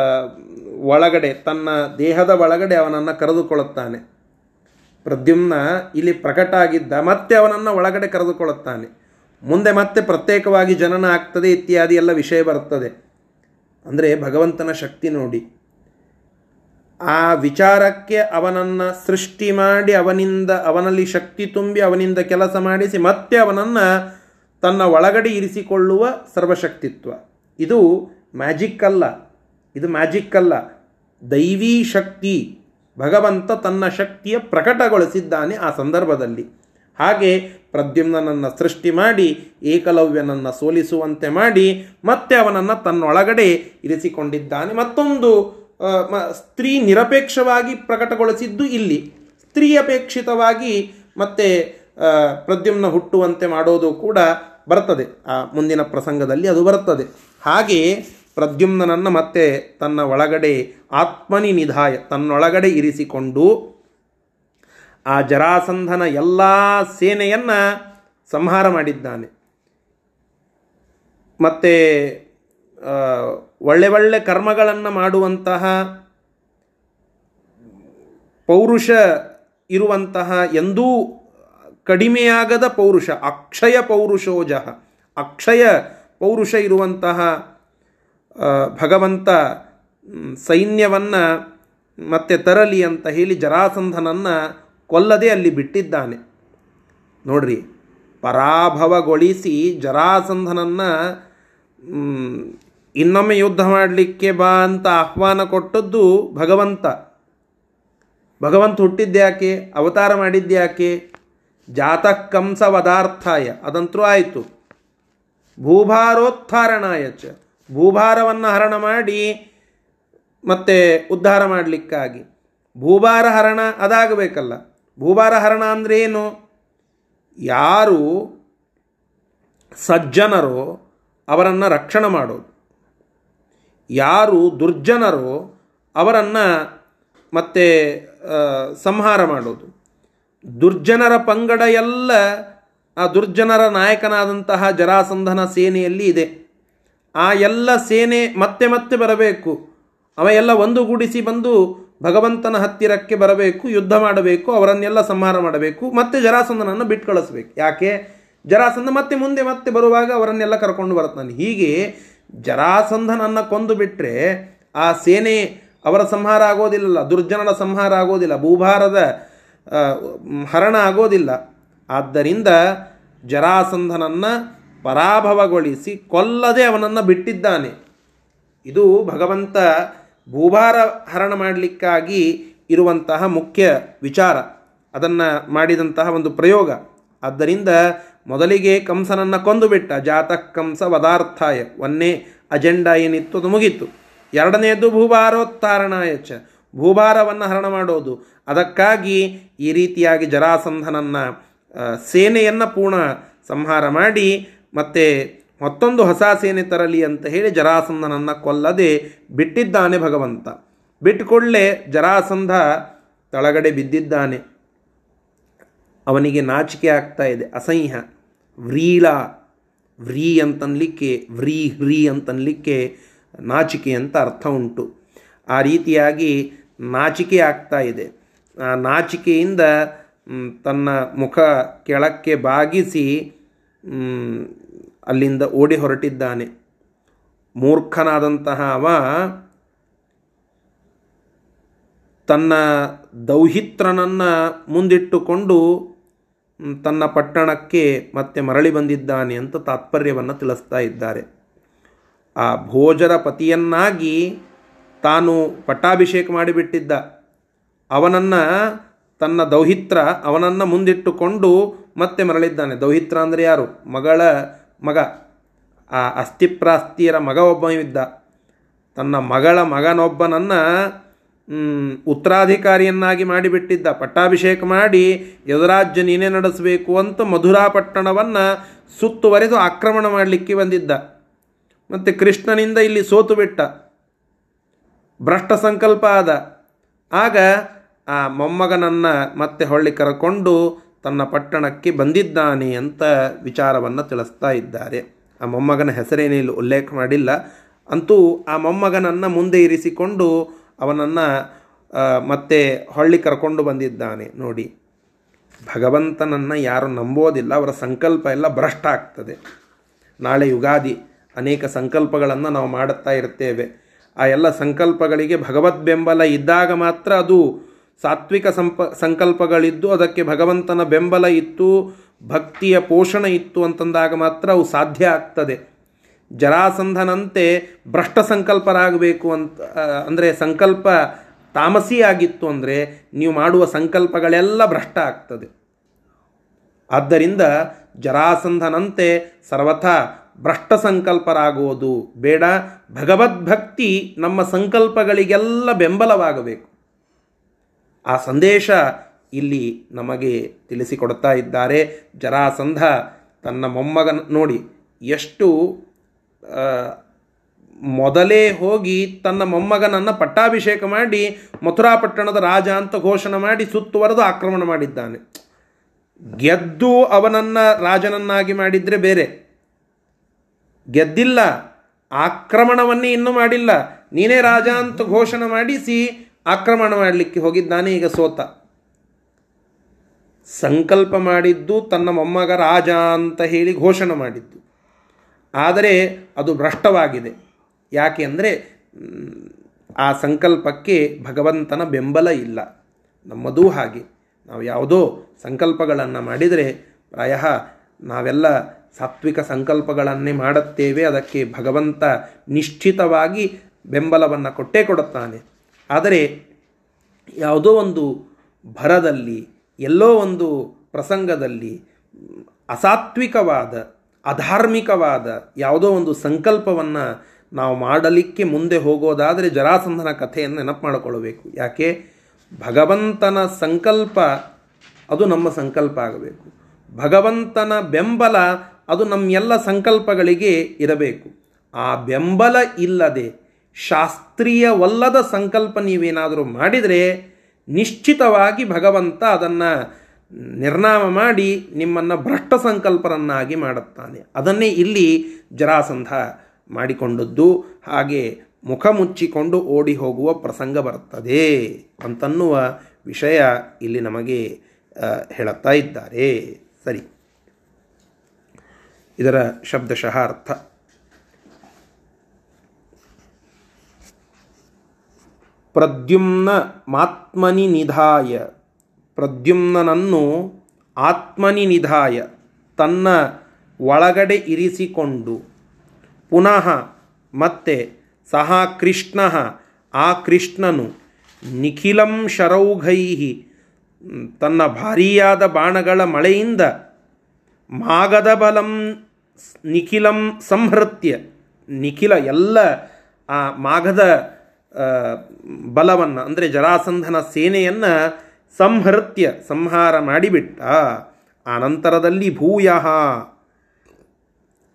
ಒಳಗಡೆ ತನ್ನ ದೇಹದ ಒಳಗಡೆ ಅವನನ್ನು ಕರೆದುಕೊಳ್ಳುತ್ತಾನೆ ಪ್ರದ್ಯುಮ್ನ ಇಲ್ಲಿ ಪ್ರಕಟ ಆಗಿದ್ದ ಮತ್ತೆ ಅವನನ್ನು ಒಳಗಡೆ ಕರೆದುಕೊಳ್ಳುತ್ತಾನೆ ಮುಂದೆ ಮತ್ತೆ ಪ್ರತ್ಯೇಕವಾಗಿ ಜನನ ಆಗ್ತದೆ ಇತ್ಯಾದಿ ಎಲ್ಲ ವಿಷಯ ಬರ್ತದೆ. ಅಂದರೆ ಭಗವಂತನ ಶಕ್ತಿ ನೋಡಿ. ಆ ವಿಚಾರಕ್ಕೆ ಅವನನ್ನು ಸೃಷ್ಟಿ ಮಾಡಿ ಅವನಿಂದ ಅವನಲ್ಲಿ ಶಕ್ತಿ ತುಂಬಿ ಅವನಿಂದ ಕೆಲಸ ಮಾಡಿಸಿ ಮತ್ತೆ ಅವನನ್ನು ತನ್ನ ಒಳಗಡೆ ಇರಿಸಿಕೊಳ್ಳುವ ಸರ್ವಶಕ್ತಿತ್ವ. ಇದು ಮ್ಯಾಜಿಕ್ ಅಲ್ಲ. ಇದು ಮ್ಯಾಜಿಕ್ ಅಲ್ಲ. ದೈವೀ ಶಕ್ತಿ. ಭಗವಂತ ತನ್ನ ಶಕ್ತಿಯ ಪ್ರಕಟಗೊಳಿಸಿದ್ದಾನೆ ಆ ಸಂದರ್ಭದಲ್ಲಿ. ಹಾಗೆ ಪ್ರದ್ಯುಮ್ನನನ್ನು ಸೃಷ್ಟಿ ಮಾಡಿ ಏಕಲವ್ಯನನ್ನು ಸೋಲಿಸುವಂತೆ ಮಾಡಿ, ಮತ್ತೆ ಅವನನ್ನು ತನ್ನೊಳಗಡೆ ಇರಿಸಿಕೊಂಡಿದ್ದಾನೆ. ಮತ್ತೊಂದು ಸ್ತ್ರೀ ನಿರಪೇಕ್ಷವಾಗಿ ಪ್ರಕಟಗೊಳಿಸಿದ್ದು ಇಲ್ಲಿ. ಸ್ತ್ರೀ ಅಪೇಕ್ಷಿತವಾಗಿ ಮತ್ತೆ ಪ್ರದ್ಯುಮ್ನ ಹುಟ್ಟುವಂತೆ ಮಾಡೋದು ಕೂಡ ಬರ್ತದೆ. ಆ ಮುಂದಿನ ಪ್ರಸಂಗದಲ್ಲಿ ಅದು ಬರ್ತದೆ. ಹಾಗೆಯೇ ಪ್ರದ್ಯುಮ್ನನನ್ನು ಮತ್ತೆ ತನ್ನ ಒಳಗಡೆ ಆತ್ಮನಿ ನಿಧಾಯ ತನ್ನೊಳಗಡೆ ಇರಿಸಿಕೊಂಡು ಆ ಜರಾಸಂಧನ ಎಲ್ಲ ಸೇನೆಯನ್ನು ಸಂಹಾರ ಮಾಡಿದ್ದಾನೆ. ಮತ್ತು ಒಳ್ಳೆ ಒಳ್ಳೆ ಕರ್ಮಗಳನ್ನು ಮಾಡುವಂತಹ ಪೌರುಷ ಇರುವಂತಹ ಎಂದೂ ಕಡಿಮೆಯಾಗದ ಪೌರುಷ, ಅಕ್ಷಯ ಪೌರುಷೋಜ ಅಕ್ಷಯ ಪೌರುಷ ಇರುವಂತಹ ಭಗವಂತ ಸೈನ್ಯವನ್ನು ಮತ್ತೆ ತರಲಿ ಅಂತ ಹೇಳಿ ಜರಾಸಂಧನನ್ನು ಕೊಲ್ಲದೆ ಅಲ್ಲಿ ಬಿಟ್ಟಿದ್ದಾನೆ. ನೋಡ್ರಿ, ಪರಾಭವಗೊಳಿಸಿ ಜರಾಸಂಧನನ್ನು ಇನ್ನೊಮ್ಮೆ ಯುದ್ಧ ಮಾಡಲಿಕ್ಕೆ ಬಾ ಅಂತ ಆಹ್ವಾನ ಕೊಟ್ಟದ್ದು ಭಗವಂತ. ಭಗವಂತ ಹುಟ್ಟಿದ್ದ್ಯಾಕೆ? ಅವತಾರ ಮಾಡಿದ್ದ್ಯಾಕೆ? ಜಾತಃ ಕಂಸ ವದಾರ್ಥಾಯ ಅದಂತರೂ ಆಯಿತು. ಭೂಭಾರೋತ್ಥಾರಣಾಯ ಚ ಭೂಭಾರವನ್ನು ಹರಣ ಮಾಡಿ ಮತ್ತೆ ಉದ್ಧಾರ ಮಾಡಲಿಕ್ಕಾಗಿ. ಭೂಭಾರ ಹರಣ ಅದಾಗಬೇಕಲ್ಲ. ಭೂಭಾರ ಹರಣ ಅಂದರೆ ಏನು ಯಾರು ಸಜ್ಜನರೋ ಅವರನ್ನು ರಕ್ಷಣೆ ಮಾಡೋದು. ಯಾರು ದುರ್ಜನರೋ ಅವರನ್ನು ಮತ್ತೆ ಸಂಹಾರ ಮಾಡೋದು. ದುರ್ಜನರ ಪಂಗಡ ಎಲ್ಲ ಆ ದುರ್ಜನರ ನಾಯಕನಾದಂತಹ ಜರಾಸಂಧನ ಸೇನೆಯಲ್ಲಿ ಇದೆ. ಆ ಎಲ್ಲ ಸೇನೆ ಮತ್ತೆ ಮತ್ತೆ ಬರಬೇಕು. ಅವ ಎಲ್ಲ ಒಂದುಗೂಡಿಸಿ ಬಂದು ಭಗವಂತನ ಹತ್ತಿರಕ್ಕೆ ಬರಬೇಕು, ಯುದ್ಧ ಮಾಡಬೇಕು, ಅವರನ್ನೆಲ್ಲ ಸಂಹಾರ ಮಾಡಬೇಕು, ಮತ್ತೆ ಜರಾಸಂಧನನ್ನು ಬಿಟ್ಟು ಕಳಿಸ್ಬೇಕು ಯಾಕೆ? ಜರಾಸಂಧ ಮತ್ತೆ ಮುಂದೆ ಮತ್ತೆ ಬರುವಾಗ ಅವರನ್ನೆಲ್ಲ ಕರ್ಕೊಂಡು ಬರ್ತಾನೆ ಹೀಗೆ ಜರಾಸಂಧನನ್ನು ಕೊಂದು ಬಿಟ್ಟರೆ ಆ ಸೇನೆ ಅವರ ಸಂಹಾರ ಆಗೋದಿಲ್ಲ ದುರ್ಜನರ ಸಂಹಾರ ಆಗೋದಿಲ್ಲ, ಭೂಭಾರದ ಹರಣ ಆಗೋದಿಲ್ಲ. ಆದ್ದರಿಂದ ಜರಾಸಂಧನನ್ನು ಪರಾಭವಗೊಳಿಸಿ ಕೊಲ್ಲದೆ ಅವನನ್ನು ಬಿಟ್ಟಿದ್ದಾನೆ. ಇದು ಭಗವಂತ ಭೂಭಾರ ಹರಣ ಮಾಡಲಿಕ್ಕಾಗಿ ಇರುವಂತಹ ಮುಖ್ಯ ವಿಚಾರ, ಅದನ್ನು ಮಾಡಿದಂತಹ ಒಂದು ಪ್ರಯೋಗ. ಆದ್ದರಿಂದ ಮೊದಲಿಗೆ ಕಂಸನನ್ನು ಕೊಂದುಬಿಟ್ಟ ಜಾತಃ ಕಂಸ ವದಾರ್ಥಾಯ, ಒಂದೇ ಅಜೆಂಡಾ ಏನಿತ್ತು ಅದು ಮುಗೀತು. ಎರಡನೆಯದು ಚ, ಭೂಭಾರವನ್ನು ಹರಣ ಮಾಡೋದು. ಅದಕ್ಕಾಗಿ ಈ ರೀತಿಯಾಗಿ ಜರಾಸಂಧನನ್ನು ಸೇನೆಯನ್ನು ಪೂರ್ಣ ಸಂಹಾರ ಮಾಡಿ, ಮತ್ತೆ ಮತ್ತೊಂದು ಹೊಸ ಸೇನೆ ತರಲಿ ಅಂತ ಹೇಳಿ ಜರಾಸಂಧನನ್ನು ಕೊಲ್ಲದೆ ಬಿಟ್ಟಿದ್ದಾನೆ ಭಗವಂತ. ಬಿಟ್ಟುಕೊಳ್ಳೆ ಜರಾಸಂಧ ತಳಗಡೆ ಬಿದ್ದಿದ್ದಾನೆ. ಅವನಿಗೆ ನಾಚಿಕೆ ಆಗ್ತಾ ಇದೆ. ಅಸಹ್ಯ. ವ್ರೀಲ. ವ್ರೀ ಅಂತನ್ಲಿಕ್ಕೆ, ವ್ರೀ ಹ್ರೀ ಅಂತನ್ಲಿಕ್ಕೆ ನಾಚಿಕೆ ಅಂತ ಅರ್ಥ ಉಂಟು. ಆ ರೀತಿಯಾಗಿ ನಾಚಿಕೆ ಆಗ್ತಾ ಇದೆ. ಆ ನಾಚಿಕೆಯಿಂದ ತನ್ನ ಮುಖ ಕೆಳಕ್ಕೆ ಬಾಗಿಸಿ ಅಲ್ಲಿಂದ ಓಡಿ ಹೊರಟಿದ್ದಾನೆ. ಮೂರ್ಖನಾದಂತಹ ಅವ ತನ್ನ ದೌಹಿತ್ರನನ್ನು ಮುಂದಿಟ್ಟುಕೊಂಡು ತನ್ನ ಪಟ್ಟಣಕ್ಕೆ ಮತ್ತೆ ಮರಳಿ ಬಂದಿದ್ದಾನೆ ಅಂತ ತಾತ್ಪರ್ಯವನ್ನು ತಿಳಿಸ್ತಾ ಇದ್ದಾರೆ. ಆ ಭೋಜರ ಪತಿಯನ್ನಾಗಿ ತಾನು ಪಟ್ಟಾಭಿಷೇಕ ಮಾಡಿಬಿಟ್ಟಿದ್ದ. ಅವನನ್ನು ತನ್ನ ದೌಹಿತ್ರ ಅವನನ್ನು ಮುಂದಿಟ್ಟುಕೊಂಡು ಮತ್ತೆ ಮರಳಿದ್ದಾನೆ. ದೌಹಿತ್ರ ಅಂದರೆ ಯಾರು? ಮಗಳ ಮಗ, ಆ ಅಸ್ಥಿಪ್ರಾಸ್ತಿಯರ ಮಗ ಒಬ್ಬ ಇದ್ದ ತನ್ನ ಮಗಳ ಮಗನೊಬ್ಬನನ್ನು ಉತ್ತರಾಧಿಕಾರಿಯನ್ನಾಗಿ ಮಾಡಿಬಿಟ್ಟಿದ್ದ. ಪಟ್ಟಾಭಿಷೇಕ ಮಾಡಿ, ಯದುರಾಜ್ಯ ನೀನೇ ನಡೆಸಬೇಕು ಅಂತ ಮಧುರಾ ಪಟ್ಟಣವನ್ನು ಸುತ್ತುವರೆದು ಆಕ್ರಮಣ ಮಾಡಲಿಕ್ಕೆ ಬಂದಿದ್ದ. ಮತ್ತು ಕೃಷ್ಣನಿಂದ ಇಲ್ಲಿ ಸೋತು ಬಿಟ್ಟ. ಭ್ರಷ್ಟ ಸಂಕಲ್ಪ ಆದ. ಆಗ ಆ ಮೊಮ್ಮಗನನ್ನು ಮತ್ತೆ ಹೊಳ್ಳಿ ಕರಕೊಂಡು ತನ್ನ ಪಟ್ಟಣಕ್ಕೆ ಬಂದಿದ್ದಾನೆ ಅಂತ ವಿಚಾರವನ್ನು ತಿಳಿಸ್ತಾ ಇದ್ದಾರೆ. ಆ ಮೊಮ್ಮಗನ ಹೆಸರೇನಿಲ್ಲ ಉಲ್ಲೇಖ ಮಾಡಿಲ್ಲ. ಅಂತೂ ಆ ಮೊಮ್ಮಗನನ್ನು ಮುಂದೆ ಇರಿಸಿಕೊಂಡು ಅವನನ್ನು ಮತ್ತೆ ಹೊಳ್ಳಿ ಕರ್ಕೊಂಡು ಬಂದಿದ್ದಾನೆ ನೋಡಿ. ಭಗವಂತನನ್ನು ಯಾರು ನಂಬೋದಿಲ್ಲ, ಅವರ ಸಂಕಲ್ಪ ಎಲ್ಲ ಭ್ರಷ್ಟ ಆಗ್ತದೆ. ನಾಳೆ ಯುಗಾದಿ, ಅನೇಕ ಸಂಕಲ್ಪಗಳನ್ನು ನಾವು ಮಾಡುತ್ತಾ ಇರ್ತೇವೆ. ಆ ಎಲ್ಲ ಸಂಕಲ್ಪಗಳಿಗೆ ಭಗವದ್ ಬೆಂಬಲ ಇದ್ದಾಗ ಮಾತ್ರ ಅದು ಸಾತ್ವಿಕ ಸಂಪ, ಸಂಕಲ್ಪಗಳಿದ್ದು ಅದಕ್ಕೆ ಭಗವಂತನ ಬೆಂಬಲ ಇತ್ತು, ಭಕ್ತಿಯ ಪೋಷಣ ಇತ್ತು ಅಂತಂದಾಗ ಮಾತ್ರ ಅವು ಸಾಧ್ಯ ಆಗ್ತದೆ. ಜರಾಸಂಧನಂತೆ ಭ್ರಷ್ಟ ಸಂಕಲ್ಪರಾಗಬೇಕು ಅಂತ ಅಂದರೆ ಸಂಕಲ್ಪ ತಾಮಸಿಯಾಗಿತ್ತು ಅಂದರೆ ನೀವು ಮಾಡುವ ಸಂಕಲ್ಪಗಳೆಲ್ಲ ಭ್ರಷ್ಟ ಆಗ್ತದೆ. ಆದ್ದರಿಂದ ಜರಾಸಂಧನಂತೆ ಸರ್ವಥ ಭ್ರಷ್ಟ ಸಂಕಲ್ಪರಾಗುವುದು ಬೇಡ. ಭಗವದ್ಭಕ್ತಿ ನಮ್ಮ ಸಂಕಲ್ಪಗಳಿಗೆಲ್ಲ ಬೆಂಬಲವಾಗಬೇಕು. ಆ ಸಂದೇಶ ಇಲ್ಲಿ ನಮಗೆ ತಿಳಿಸಿಕೊಡ್ತಾ ಇದ್ದಾರೆ. ಜರಾಸಂಧ ತನ್ನ ಮೊಮ್ಮಗನ ನೋಡಿ, ಎಷ್ಟು ಮೊದಲೇ ಹೋಗಿ ತನ್ನ ಮೊಮ್ಮಗನನ್ನು ಪಟ್ಟಾಭಿಷೇಕ ಮಾಡಿ, ಮಥುರಾಪಟ್ಟಣದ ರಾಜ ಅಂತ ಘೋಷಣೆ ಮಾಡಿ ಸುತ್ತುವರೆದು ಆಕ್ರಮಣ ಮಾಡಿದ್ದಾನೆ. ಗೆದ್ದು ಅವನನ್ನು ರಾಜನನ್ನಾಗಿ ಮಾಡಿದರೆ ಬೇರೆ. ಗೆದ್ದಿಲ್ಲ, ಆಕ್ರಮಣವನ್ನೇ ಇನ್ನೂ ಮಾಡಿಲ್ಲ. ನೀನೇ ರಾಜ ಅಂತ ಘೋಷಣೆ ಮಾಡಿಸಿ ಆಕ್ರಮಣ ಮಾಡಲಿಕ್ಕೆ ಹೋಗಿದ್ದಾನೆ ಈಗ ಸೋತ. ಸಂಕಲ್ಪ ಮಾಡಿದ್ದು ತನ್ನ ಮೊಮ್ಮಗ ರಾಜ ಅಂತ ಹೇಳಿ ಘೋಷಣೆ ಮಾಡಿದ್ದು. ಆದರೆ ಅದು ಭ್ರಷ್ಟವಾಗಿದೆ. ಯಾಕೆ ಅಂದರೆ, ಆ ಸಂಕಲ್ಪಕ್ಕೆ ಭಗವಂತನ ಬೆಂಬಲ ಇಲ್ಲ. ನಮ್ಮದೂ ಹಾಗೆ. ನಾವು ಯಾವುದೋ ಸಂಕಲ್ಪಗಳನ್ನು ಮಾಡಿದರೆ ಪ್ರಾಯ ನಾವೆಲ್ಲ ಸಾತ್ವಿಕ ಸಂಕಲ್ಪಗಳನ್ನೇ ಮಾಡುತ್ತೇವೆ. ಅದಕ್ಕೆ ಭಗವಂತ ನಿಶ್ಚಿತವಾಗಿ ಬೆಂಬಲವನ್ನು ಕೊಟ್ಟೇ ಕೊಡುತ್ತಾನೆ. ಆದರೆ ಯಾವುದೋ ಒಂದು ಭರದಲ್ಲಿ, ಎಲ್ಲೋ ಒಂದು ಪ್ರಸಂಗದಲ್ಲಿ ಅಸಾತ್ವಿಕವಾದ, ಅಧಾರ್ಮಿಕವಾದ ಯಾವುದೋ ಒಂದು ಸಂಕಲ್ಪವನ್ನು ನಾವು ಮಾಡಲಿಕ್ಕೆ ಮುಂದೆ ಹೋಗೋದಾದರೆ ಜರಾಸಂಧನ ಕಥೆಯನ್ನು ನೆನಪು ಮಾಡಿಕೊಳ್ಳಬೇಕು ಯಾಕೆ? ಭಗವಂತನ ಸಂಕಲ್ಪ ಅದು ನಮ್ಮ ಸಂಕಲ್ಪ ಆಗಬೇಕು. ಭಗವಂತನ ಬೆಂಬಲ ಅದು ನಮ್ಮ ಎಲ್ಲ ಸಂಕಲ್ಪಗಳಿಗೆ ಇರಬೇಕು. ಆ ಬೆಂಬಲ ಇಲ್ಲದೆ ಶಾಸ್ತ್ರೀಯವಲ್ಲದ ಸಂಕಲ್ಪ ನೀವೇನಾದರೂ ಮಾಡಿದರೆ ನಿಶ್ಚಿತವಾಗಿ ಭಗವಂತ ಅದನ್ನು ನಿರ್ನಾಮ ಮಾಡಿ ನಿಮ್ಮನ್ನು ಭ್ರಷ್ಟ ಸಂಕಲ್ಪರನ್ನಾಗಿ ಮಾಡುತ್ತಾನೆ. ಅದನ್ನೇ ಇಲ್ಲಿ ಜರಾಸಂಧ ಮಾಡಿಕೊಂಡದ್ದು. ಹಾಗೆ ಮುಖ ಮುಚ್ಚಿಕೊಂಡು ಓಡಿ ಹೋಗುವ ಪ್ರಸಂಗ ಬರುತ್ತದೆ ಅಂತನ್ನುವ ವಿಷಯ ಇಲ್ಲಿ ನಮಗೆ ಹೇಳುತ್ತಾ ಇದ್ದಾರೆ. ಸರಿ. ಇದರ ಶಬ್ದಶಃ ಅರ್ಥ. ಪ್ರದ್ಯುಮ್ನ ಮಾತ್ಮನಿ ನಿಧಾಯ. ಪ್ರದ್ಯುಮ್ನನನ್ನು ಆತ್ಮನಿ ನಿಧಾಯ. ತನ್ನ ಒಳಗಡೆ ಇರಿಸಿಕೊಂಡು. ಪುನಃ ಮತ್ತೆ ಸಹ ಕೃಷ್ಣ, ಆ ಕೃಷ್ಣನು ನಿಖಿಲಂ ಶರೌಘೈ ತನ್ನ ಭಾರೀಯಾದ ಬಾಣಗಳ ಮಳೆಯಿಂದ ಮಾಗದ ಬಲಂ ನಿಖಿಲಂ ಸಂಹೃತ್ಯ. ನಿಖಿಲ ಎಲ್ಲ ಆ ಮಾಘದ ಬಲವನ್ನು, ಅಂದರೆ ಜರಾಸಂಧನ ಸೇನೆಯನ್ನು ಸಂಹೃತ್ಯ ಸಂಹಾರ ಮಾಡಿಬಿಟ್ಟ ಆನಂತರದಲ್ಲಿ ಭೂಯಃ.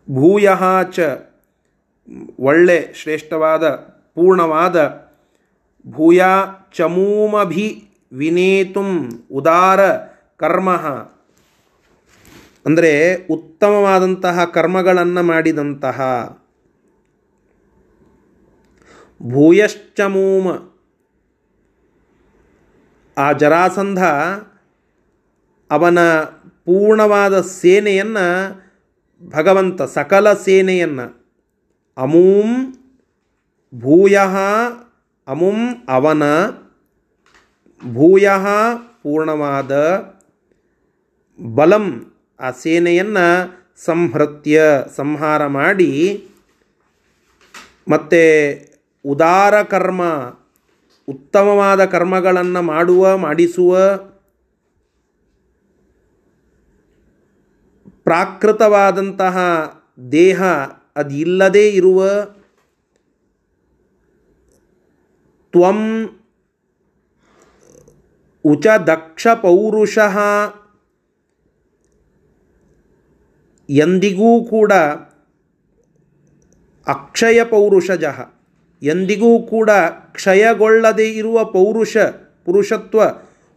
ಭೂಯ ಚ ಒಳ್ಳೆ, ಶ್ರೇಷ್ಠವಾದ, ಪೂರ್ಣವಾದ, ಭೂಯ ಚಮೂಮಭಿ ವಿನೇತುಂ ಉದಾರ ಕರ್ಮ. ಅಂದರೆ ಉತ್ತಮವಾದಂತಹ ಕರ್ಮಗಳನ್ನು ಮಾಡಿದಂತಹ ಭೂಯಶ್ಚಮೂಮ. ಆ ಜರಾಸಂಧ ಅವನ ಪೂರ್ಣವಾದ ಸೇನೆಯನ್ನು, ಭಗವಂತ ಸಕಲ ಸೇನೆಯನ್ನು, ಅಮೂಂ ಭೂಯ, ಅಮುಂ ಅವನ ಭೂಯ ಪೂರ್ಣವಾದ ಬಲಂ ಆ ಸೇನೆಯನ್ನು ಸಂಹೃತ್ಯ, ಸಂಹಾರ ಮಾಡಿ ಮತ್ತು ಉದಾರ ಕರ್ಮ, ಉತ್ತಮವಾದ ಕರ್ಮಗಳನ್ನು ಮಾಡುವ, ಮಾಡಿಸುವ, ಪ್ರಾಕೃತವಾದಂತಹ ದೇಹ ಅದಿಲ್ಲದೇ ಇರುವ, ತ್ವಂ ಉಚ ದಕ್ಷ ಪೌರುಷಃ ಎಂದಿಗೂ ಕೂಡ ಅಕ್ಷಯ ಪೌರುಷಜಃ. ಎಂದಿಗೂ ಕೂಡ ಕ್ಷಯಗೊಳ್ಳದೇ ಇರುವ ಪೌರುಷ, ಪುರುಷತ್ವ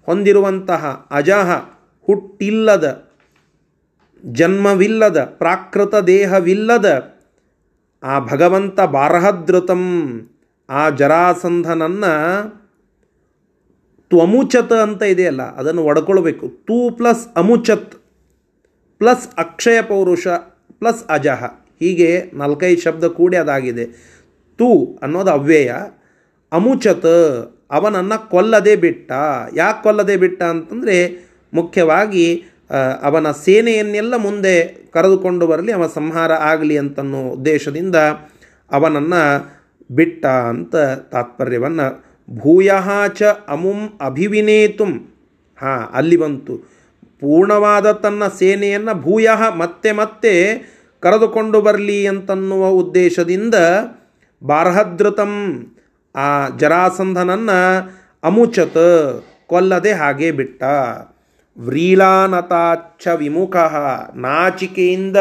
ಹೊಂದಿರುವಂತಹ ಅಜಃ ಹುಟ್ಟಿಲ್ಲದ, ಜನ್ಮವಿಲ್ಲದ, ಪ್ರಾಕೃತ ದೇಹವಿಲ್ಲದ ಆ ಭಗವಂತ ಬಾರಹದೃತಂ ಆ ಜರಾಸಂಧನನ್ನು ತ್ವಮುಚತ್ ಅಂತ ಇದೆಯಲ್ಲ, ಅದನ್ನು ಒಡ್ಕೊಳ್ಬೇಕು. ತೂ ಪ್ಲಸ್ ಅಮುಚತ್, ಪ್ಲಸ್ ಅಕ್ಷಯ ಪೌರುಷ, ಪ್ಲಸ್ ಅಜಹ. ಹೀಗೆ ನಾಲ್ಕೈದು ಶಬ್ದ ಕೂಡಿ ಅದಾಗಿದೆ. ತು ಅನ್ನೋದು ಅವ್ಯಯ. ಅಮುಚತ್, ಅವನನ್ನು ಕೊಲ್ಲದೆ ಬಿಟ್ಟ. ಯಾಕೆ ಕೊಲ್ಲದೆ ಬಿಟ್ಟ ಅಂತಂದರೆ ಮುಖ್ಯವಾಗಿ ಅವನ ಸೇನೆಯನ್ನೆಲ್ಲ ಮುಂದೆ ಕರೆದುಕೊಂಡು ಬರಲಿ, ಅವನ ಸಂಹಾರ ಆಗಲಿ ಅಂತನ್ನೋ ಉದ್ದೇಶದಿಂದ ಅವನನ್ನು ಬಿಟ್ಟ ಅಂತ ತಾತ್ಪರ್ಯವನ್ನು ಭೂಯ ಚ ಅಮುಂ ಅಭಿವಿನೇತುಂ. ಹಾಂ, ಅಲ್ಲಿ ಬಂತು. ಪೂರ್ಣವಾದ ತನ್ನ ಸೇನೆಯನ್ನು ಭೂಯ ಮತ್ತೆ ಮತ್ತೆ ಕರೆದುಕೊಂಡು ಬರಲಿ ಅಂತನ್ನುವ ಉದ್ದೇಶದಿಂದ ಬಾರ್ಹದೃತಂ ಆ ಜರಾಸಂಧನನ್ನು ಅಮುಚತ ಕೊಲ್ಲದೆ ಹಾಗೆ ಬಿಟ್ಟ. ವ್ರೀಲಾನತಾಚ್ಛ ವಿಮುಖ ನಾಚಿಕೆಯಿಂದ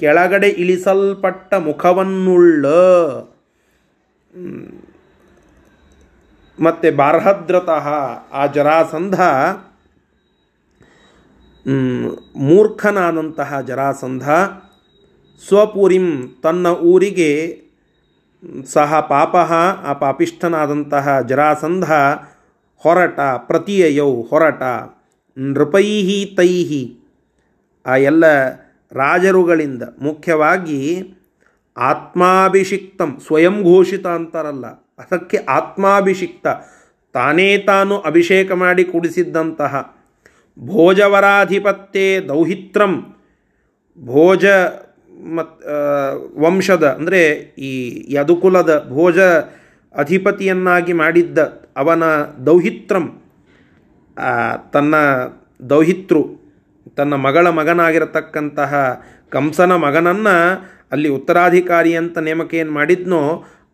ಕೆಳಗಡೆ ಇಳಿಸಲ್ಪಟ್ಟ ಮುಖವನ್ನುಳ್ಳ. ಮತ್ತು ಬಾರ್ಹದ್ರತಃ ಆ ಜರಾಸಂಧ ಮೂರ್ಖನಾದಂತಹ ಜರಾಸಂಧ ಸ್ವಪುರಿಂ ತನ್ನ ಊರಿಗೆ ಸಹ ಪಾಪ ಆ ಪಾಪಿಷ್ಠನಾದಂತಹ ಜರಾಸಂಧ ಹೊರಟ ಪ್ರತಿಯಯೌ ಹೊರಟ ನೃಪೈಹಿ ತೈಹಿ. ಆ ಎಲ್ಲ ರಾಜರುಗಳಿಂದ ಮುಖ್ಯವಾಗಿ ಆತ್ಮಾಭಿಷಿಕ್ತಂ ಸ್ವಯಂ ಘೋಷಿತ ಅಂತಾರಲ್ಲ, ಅದಕ್ಕೆ ಆತ್ಮಾಭಿಷಿಕ್ತ, ತಾನೇ ತಾನು ಅಭಿಷೇಕ ಮಾಡಿ ಕುಡಿಸಿದ್ದಂತಹ. ಭೋಜವರಾಧಿಪತ್ಯೆ ದೌಹಿತ್ರಂ, ಭೋಜ ಮತ್ ವಂಶದ, ಅಂದರೆ ಈ ಯದುಕುಲದ ಭೋಜ ಅಧಿಪತಿಯನ್ನಾಗಿ ಮಾಡಿದ್ದ ಅವನ ದೌಹಿತ್ರಂ ತನ್ನ ದೌಹಿತೃ ತನ್ನ ಮಗಳ ಮಗನಾಗಿರತಕ್ಕಂತಹ ಕಂಸನ ಮಗನನ್ನು ಅಲ್ಲಿ ಉತ್ತರಾಧಿಕಾರಿ ಅಂತ ನೇಮಕ ಏನು ಮಾಡಿದ್ನೋ,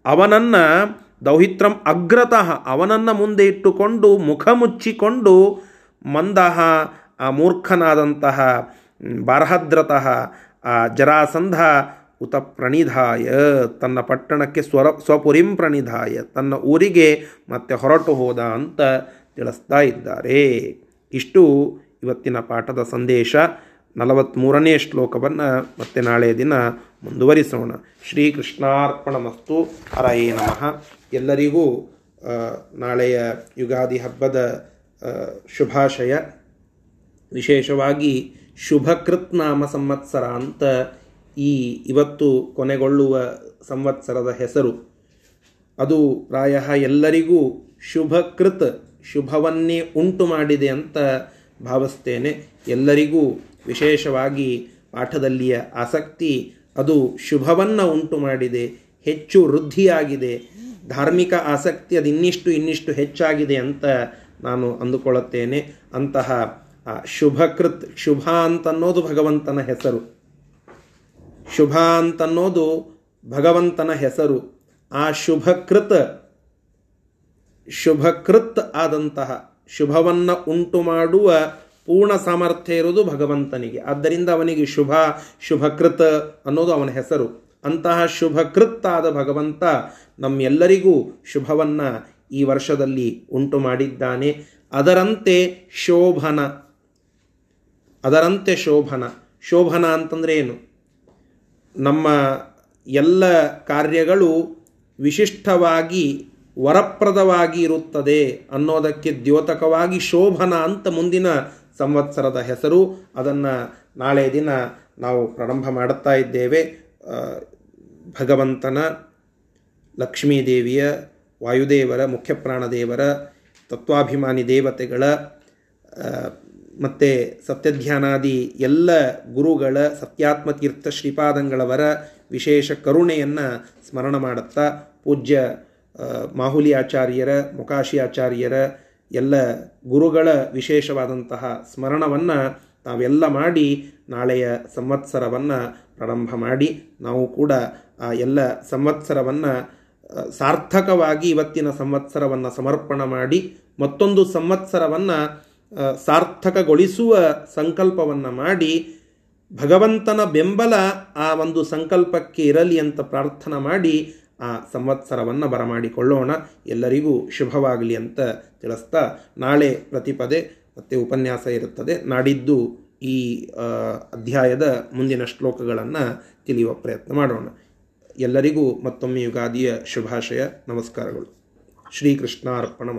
ಅವನನ್ನು ದೌಹಿತ್ರಂ ಅಗ್ರತಃ, ಅವನನ್ನು ಮುಂದೆ ಇಟ್ಟುಕೊಂಡು ಮುಖ ಮುಚ್ಚಿಕೊಂಡು ಮಂದಹ, ಆ ಮೂರ್ಖನಾದಂತಹ ಬಾರಹದ್ರತಃ ಆ, ಜರಾಸಂಧ ಉತ ಪ್ರಣಿಧಾಯ, ತನ್ನ ಪಟ್ಟಣಕ್ಕೆ ಸ್ವರ, ಸ್ವಪುರಿಂ ಪ್ರಣಿಧಾಯ, ತನ್ನ ಊರಿಗೆ ಮತ್ತೆ ಹೊರಟು ಹೋದ ಅಂತ ತಿಳಿಸ್ತಾ ಇದ್ದಾರೆ. ಇಷ್ಟು ಇವತ್ತಿನ ಪಾಠದ ಸಂದೇಶ. ನಲವತ್ತ್ಮೂರನೇ ಶ್ಲೋಕವನ್ನು ಮತ್ತೆ ನಾಳೆ ದಿನ ಮುಂದುವರಿಸೋಣ. ಶ್ರೀಕೃಷ್ಣಾರ್ಪಣಮಸ್ತು. ಹರಯೇ ನಮಃ. ಎಲ್ಲರಿಗೂ ನಾಳೆಯ ಯುಗಾದಿ ಹಬ್ಬದ ಶುಭಾಶಯ. ವಿಶೇಷವಾಗಿ ಶುಭಕೃತ್ ನಾಮ ಸಂವತ್ಸರ ಅಂತ ಈ ಇವತ್ತು ಕೊನೆಗೊಳ್ಳುವ ಸಂವತ್ಸರದ ಹೆಸರು. ಅದು ಪ್ರಾಯ ಎಲ್ಲರಿಗೂ ಶುಭಕೃತ್, ಶುಭವನ್ನೇ ಉಂಟು ಮಾಡಿದೆ ಅಂತ ಭಾವಿಸ್ತೇನೆ. ಎಲ್ಲರಿಗೂ ವಿಶೇಷವಾಗಿ ಪಾಠದಲ್ಲಿಯ ಆಸಕ್ತಿ, ಅದು ಶುಭವನ್ನು ಉಂಟು ಮಾಡಿದೆ, ಹೆಚ್ಚು ವೃದ್ಧಿಯಾಗಿದೆ. ಧಾರ್ಮಿಕ ಆಸಕ್ತಿ ಅದು ಇನ್ನಿಷ್ಟು ಇನ್ನಿಷ್ಟು ಹೆಚ್ಚಾಗಿದೆ ಅಂತ ನಾನು ಅಂದುಕೊಳ್ಳುತ್ತೇನೆ. ಅಂತಹ ಶುಭಕೃತ್ ಶುಭ ಅಂತನ್ನೋದು ಭಗವಂತನ ಹೆಸರು. ಶುಭ ಅಂತನ್ನೋದು ಭಗವಂತನ ಹೆಸರು. ಆ ಶುಭಕೃತ್ ಶುಭಕೃತ್ ಆದಂತಹ ಶುಭವನ್ನು ಉಂಟು ಮಾಡುವ ಪೂರ್ಣ ಸಾಮರ್ಥ್ಯ ಇರುವುದು ಭಗವಂತನಿಗೆ. ಆದ್ದರಿಂದ ಅವನಿಗೆ ಶುಭ, ಶುಭಕೃತ್ ಅನ್ನೋದು ಅವನ ಹೆಸರು. ಅಂತಹ ಆದ ಭಗವಂತ ನಮ್ಮೆಲ್ಲರಿಗೂ ಶುಭವನ್ನು ಈ ವರ್ಷದಲ್ಲಿ ಉಂಟು ಮಾಡಿದ್ದಾನೆ. ಅದರಂತೆ ಶೋಭನ. ಅದರಂತೆ ಶೋಭನ. ಶೋಭನ ಅಂತಂದ್ರೆ ಏನು? ನಮ್ಮ ಎಲ್ಲ ಕಾರ್ಯಗಳು ವಿಶಿಷ್ಟವಾಗಿ ವರಪ್ರದವಾಗಿ ಇರುತ್ತದೆ ಅನ್ನೋದಕ್ಕೆ ದ್ಯೋತಕವಾಗಿ ಶೋಭನ ಅಂತ ಮುಂದಿನ ಸಂವತ್ಸರದ ಹೆಸರು. ಅದನ್ನು ನಾಳೆ ದಿನ ನಾವು ಪ್ರಾರಂಭ ಮಾಡುತ್ತಾ ಇದ್ದೇವೆ. ಭಗವಂತನ, ಲಕ್ಷ್ಮೀದೇವಿಯ, ವಾಯುದೇವರ, ಮುಖ್ಯಪ್ರಾಣದೇವರ, ತತ್ವಾಭಿಮಾನಿ ದೇವತೆಗಳ ಮತ್ತು ಸತ್ಯಧ್ಯಾನಾದಿ ಎಲ್ಲ ಗುರುಗಳ ಸತ್ಯಾತ್ಮತೀರ್ಥ ಶ್ರೀಪಾದಂಗಳವರ ವಿಶೇಷ ಕರುಣೆಯನ್ನು ಸ್ಮರಣ ಮಾಡುತ್ತಾ, ಪೂಜ್ಯ ಮಾಹುಲಿ ಆಚಾರ್ಯರ, ಮುಕಾಶಿ ಆಚಾರ್ಯರ ಎಲ್ಲ ಗುರುಗಳ ವಿಶೇಷವಾದಂತಹ ಸ್ಮರಣವನ್ನು ನಾವೆಲ್ಲ ಮಾಡಿ, ನಾಳೆಯ ಸಂವತ್ಸರವನ್ನು ಪ್ರಾರಂಭ ಮಾಡಿ, ನಾವು ಕೂಡ ಆ ಎಲ್ಲ ಸಂವತ್ಸರವನ್ನು ಸಾರ್ಥಕವಾಗಿ ಇವತ್ತಿನ ಸಂವತ್ಸರವನ್ನು ಸಮರ್ಪಣ ಮಾಡಿ, ಮತ್ತೊಂದು ಸಂವತ್ಸರವನ್ನು ಸಾರ್ಥಕಗೊಳಿಸುವ ಸಂಕಲ್ಪವನ್ನು ಮಾಡಿ ಭಗವಂತನ ಬೆಂಬಲ ಆ ಒಂದು ಸಂಕಲ್ಪಕ್ಕೆ ಇರಲಿ ಅಂತ ಪ್ರಾರ್ಥನೆ ಮಾಡಿ ಆ ಸಂವತ್ಸರವನ್ನು ಬರಮಾಡಿಕೊಳ್ಳೋಣ. ಎಲ್ಲರಿಗೂ ಶುಭವಾಗಲಿ ಅಂತ ತಿಳಿಸ್ತಾ ನಾಳೆ ಪ್ರತಿಪದೆ ಮತ್ತು ಉಪನ್ಯಾಸ ಇರುತ್ತದೆ. ನಾಡಿದ್ದು ಈ ಅಧ್ಯಾಯದ ಮುಂದಿನ ಶ್ಲೋಕಗಳನ್ನು ತಿಳಿಯುವ ಪ್ರಯತ್ನ ಮಾಡೋಣ. ಎಲ್ಲರಿಗೂ ಮತ್ತೊಮ್ಮೆ ಯುಗಾದಿಯ ಶುಭಾಶಯ. ನಮಸ್ಕಾರಗಳು. ಶ್ರೀಕೃಷ್ಣ ಅರ್ಪಣ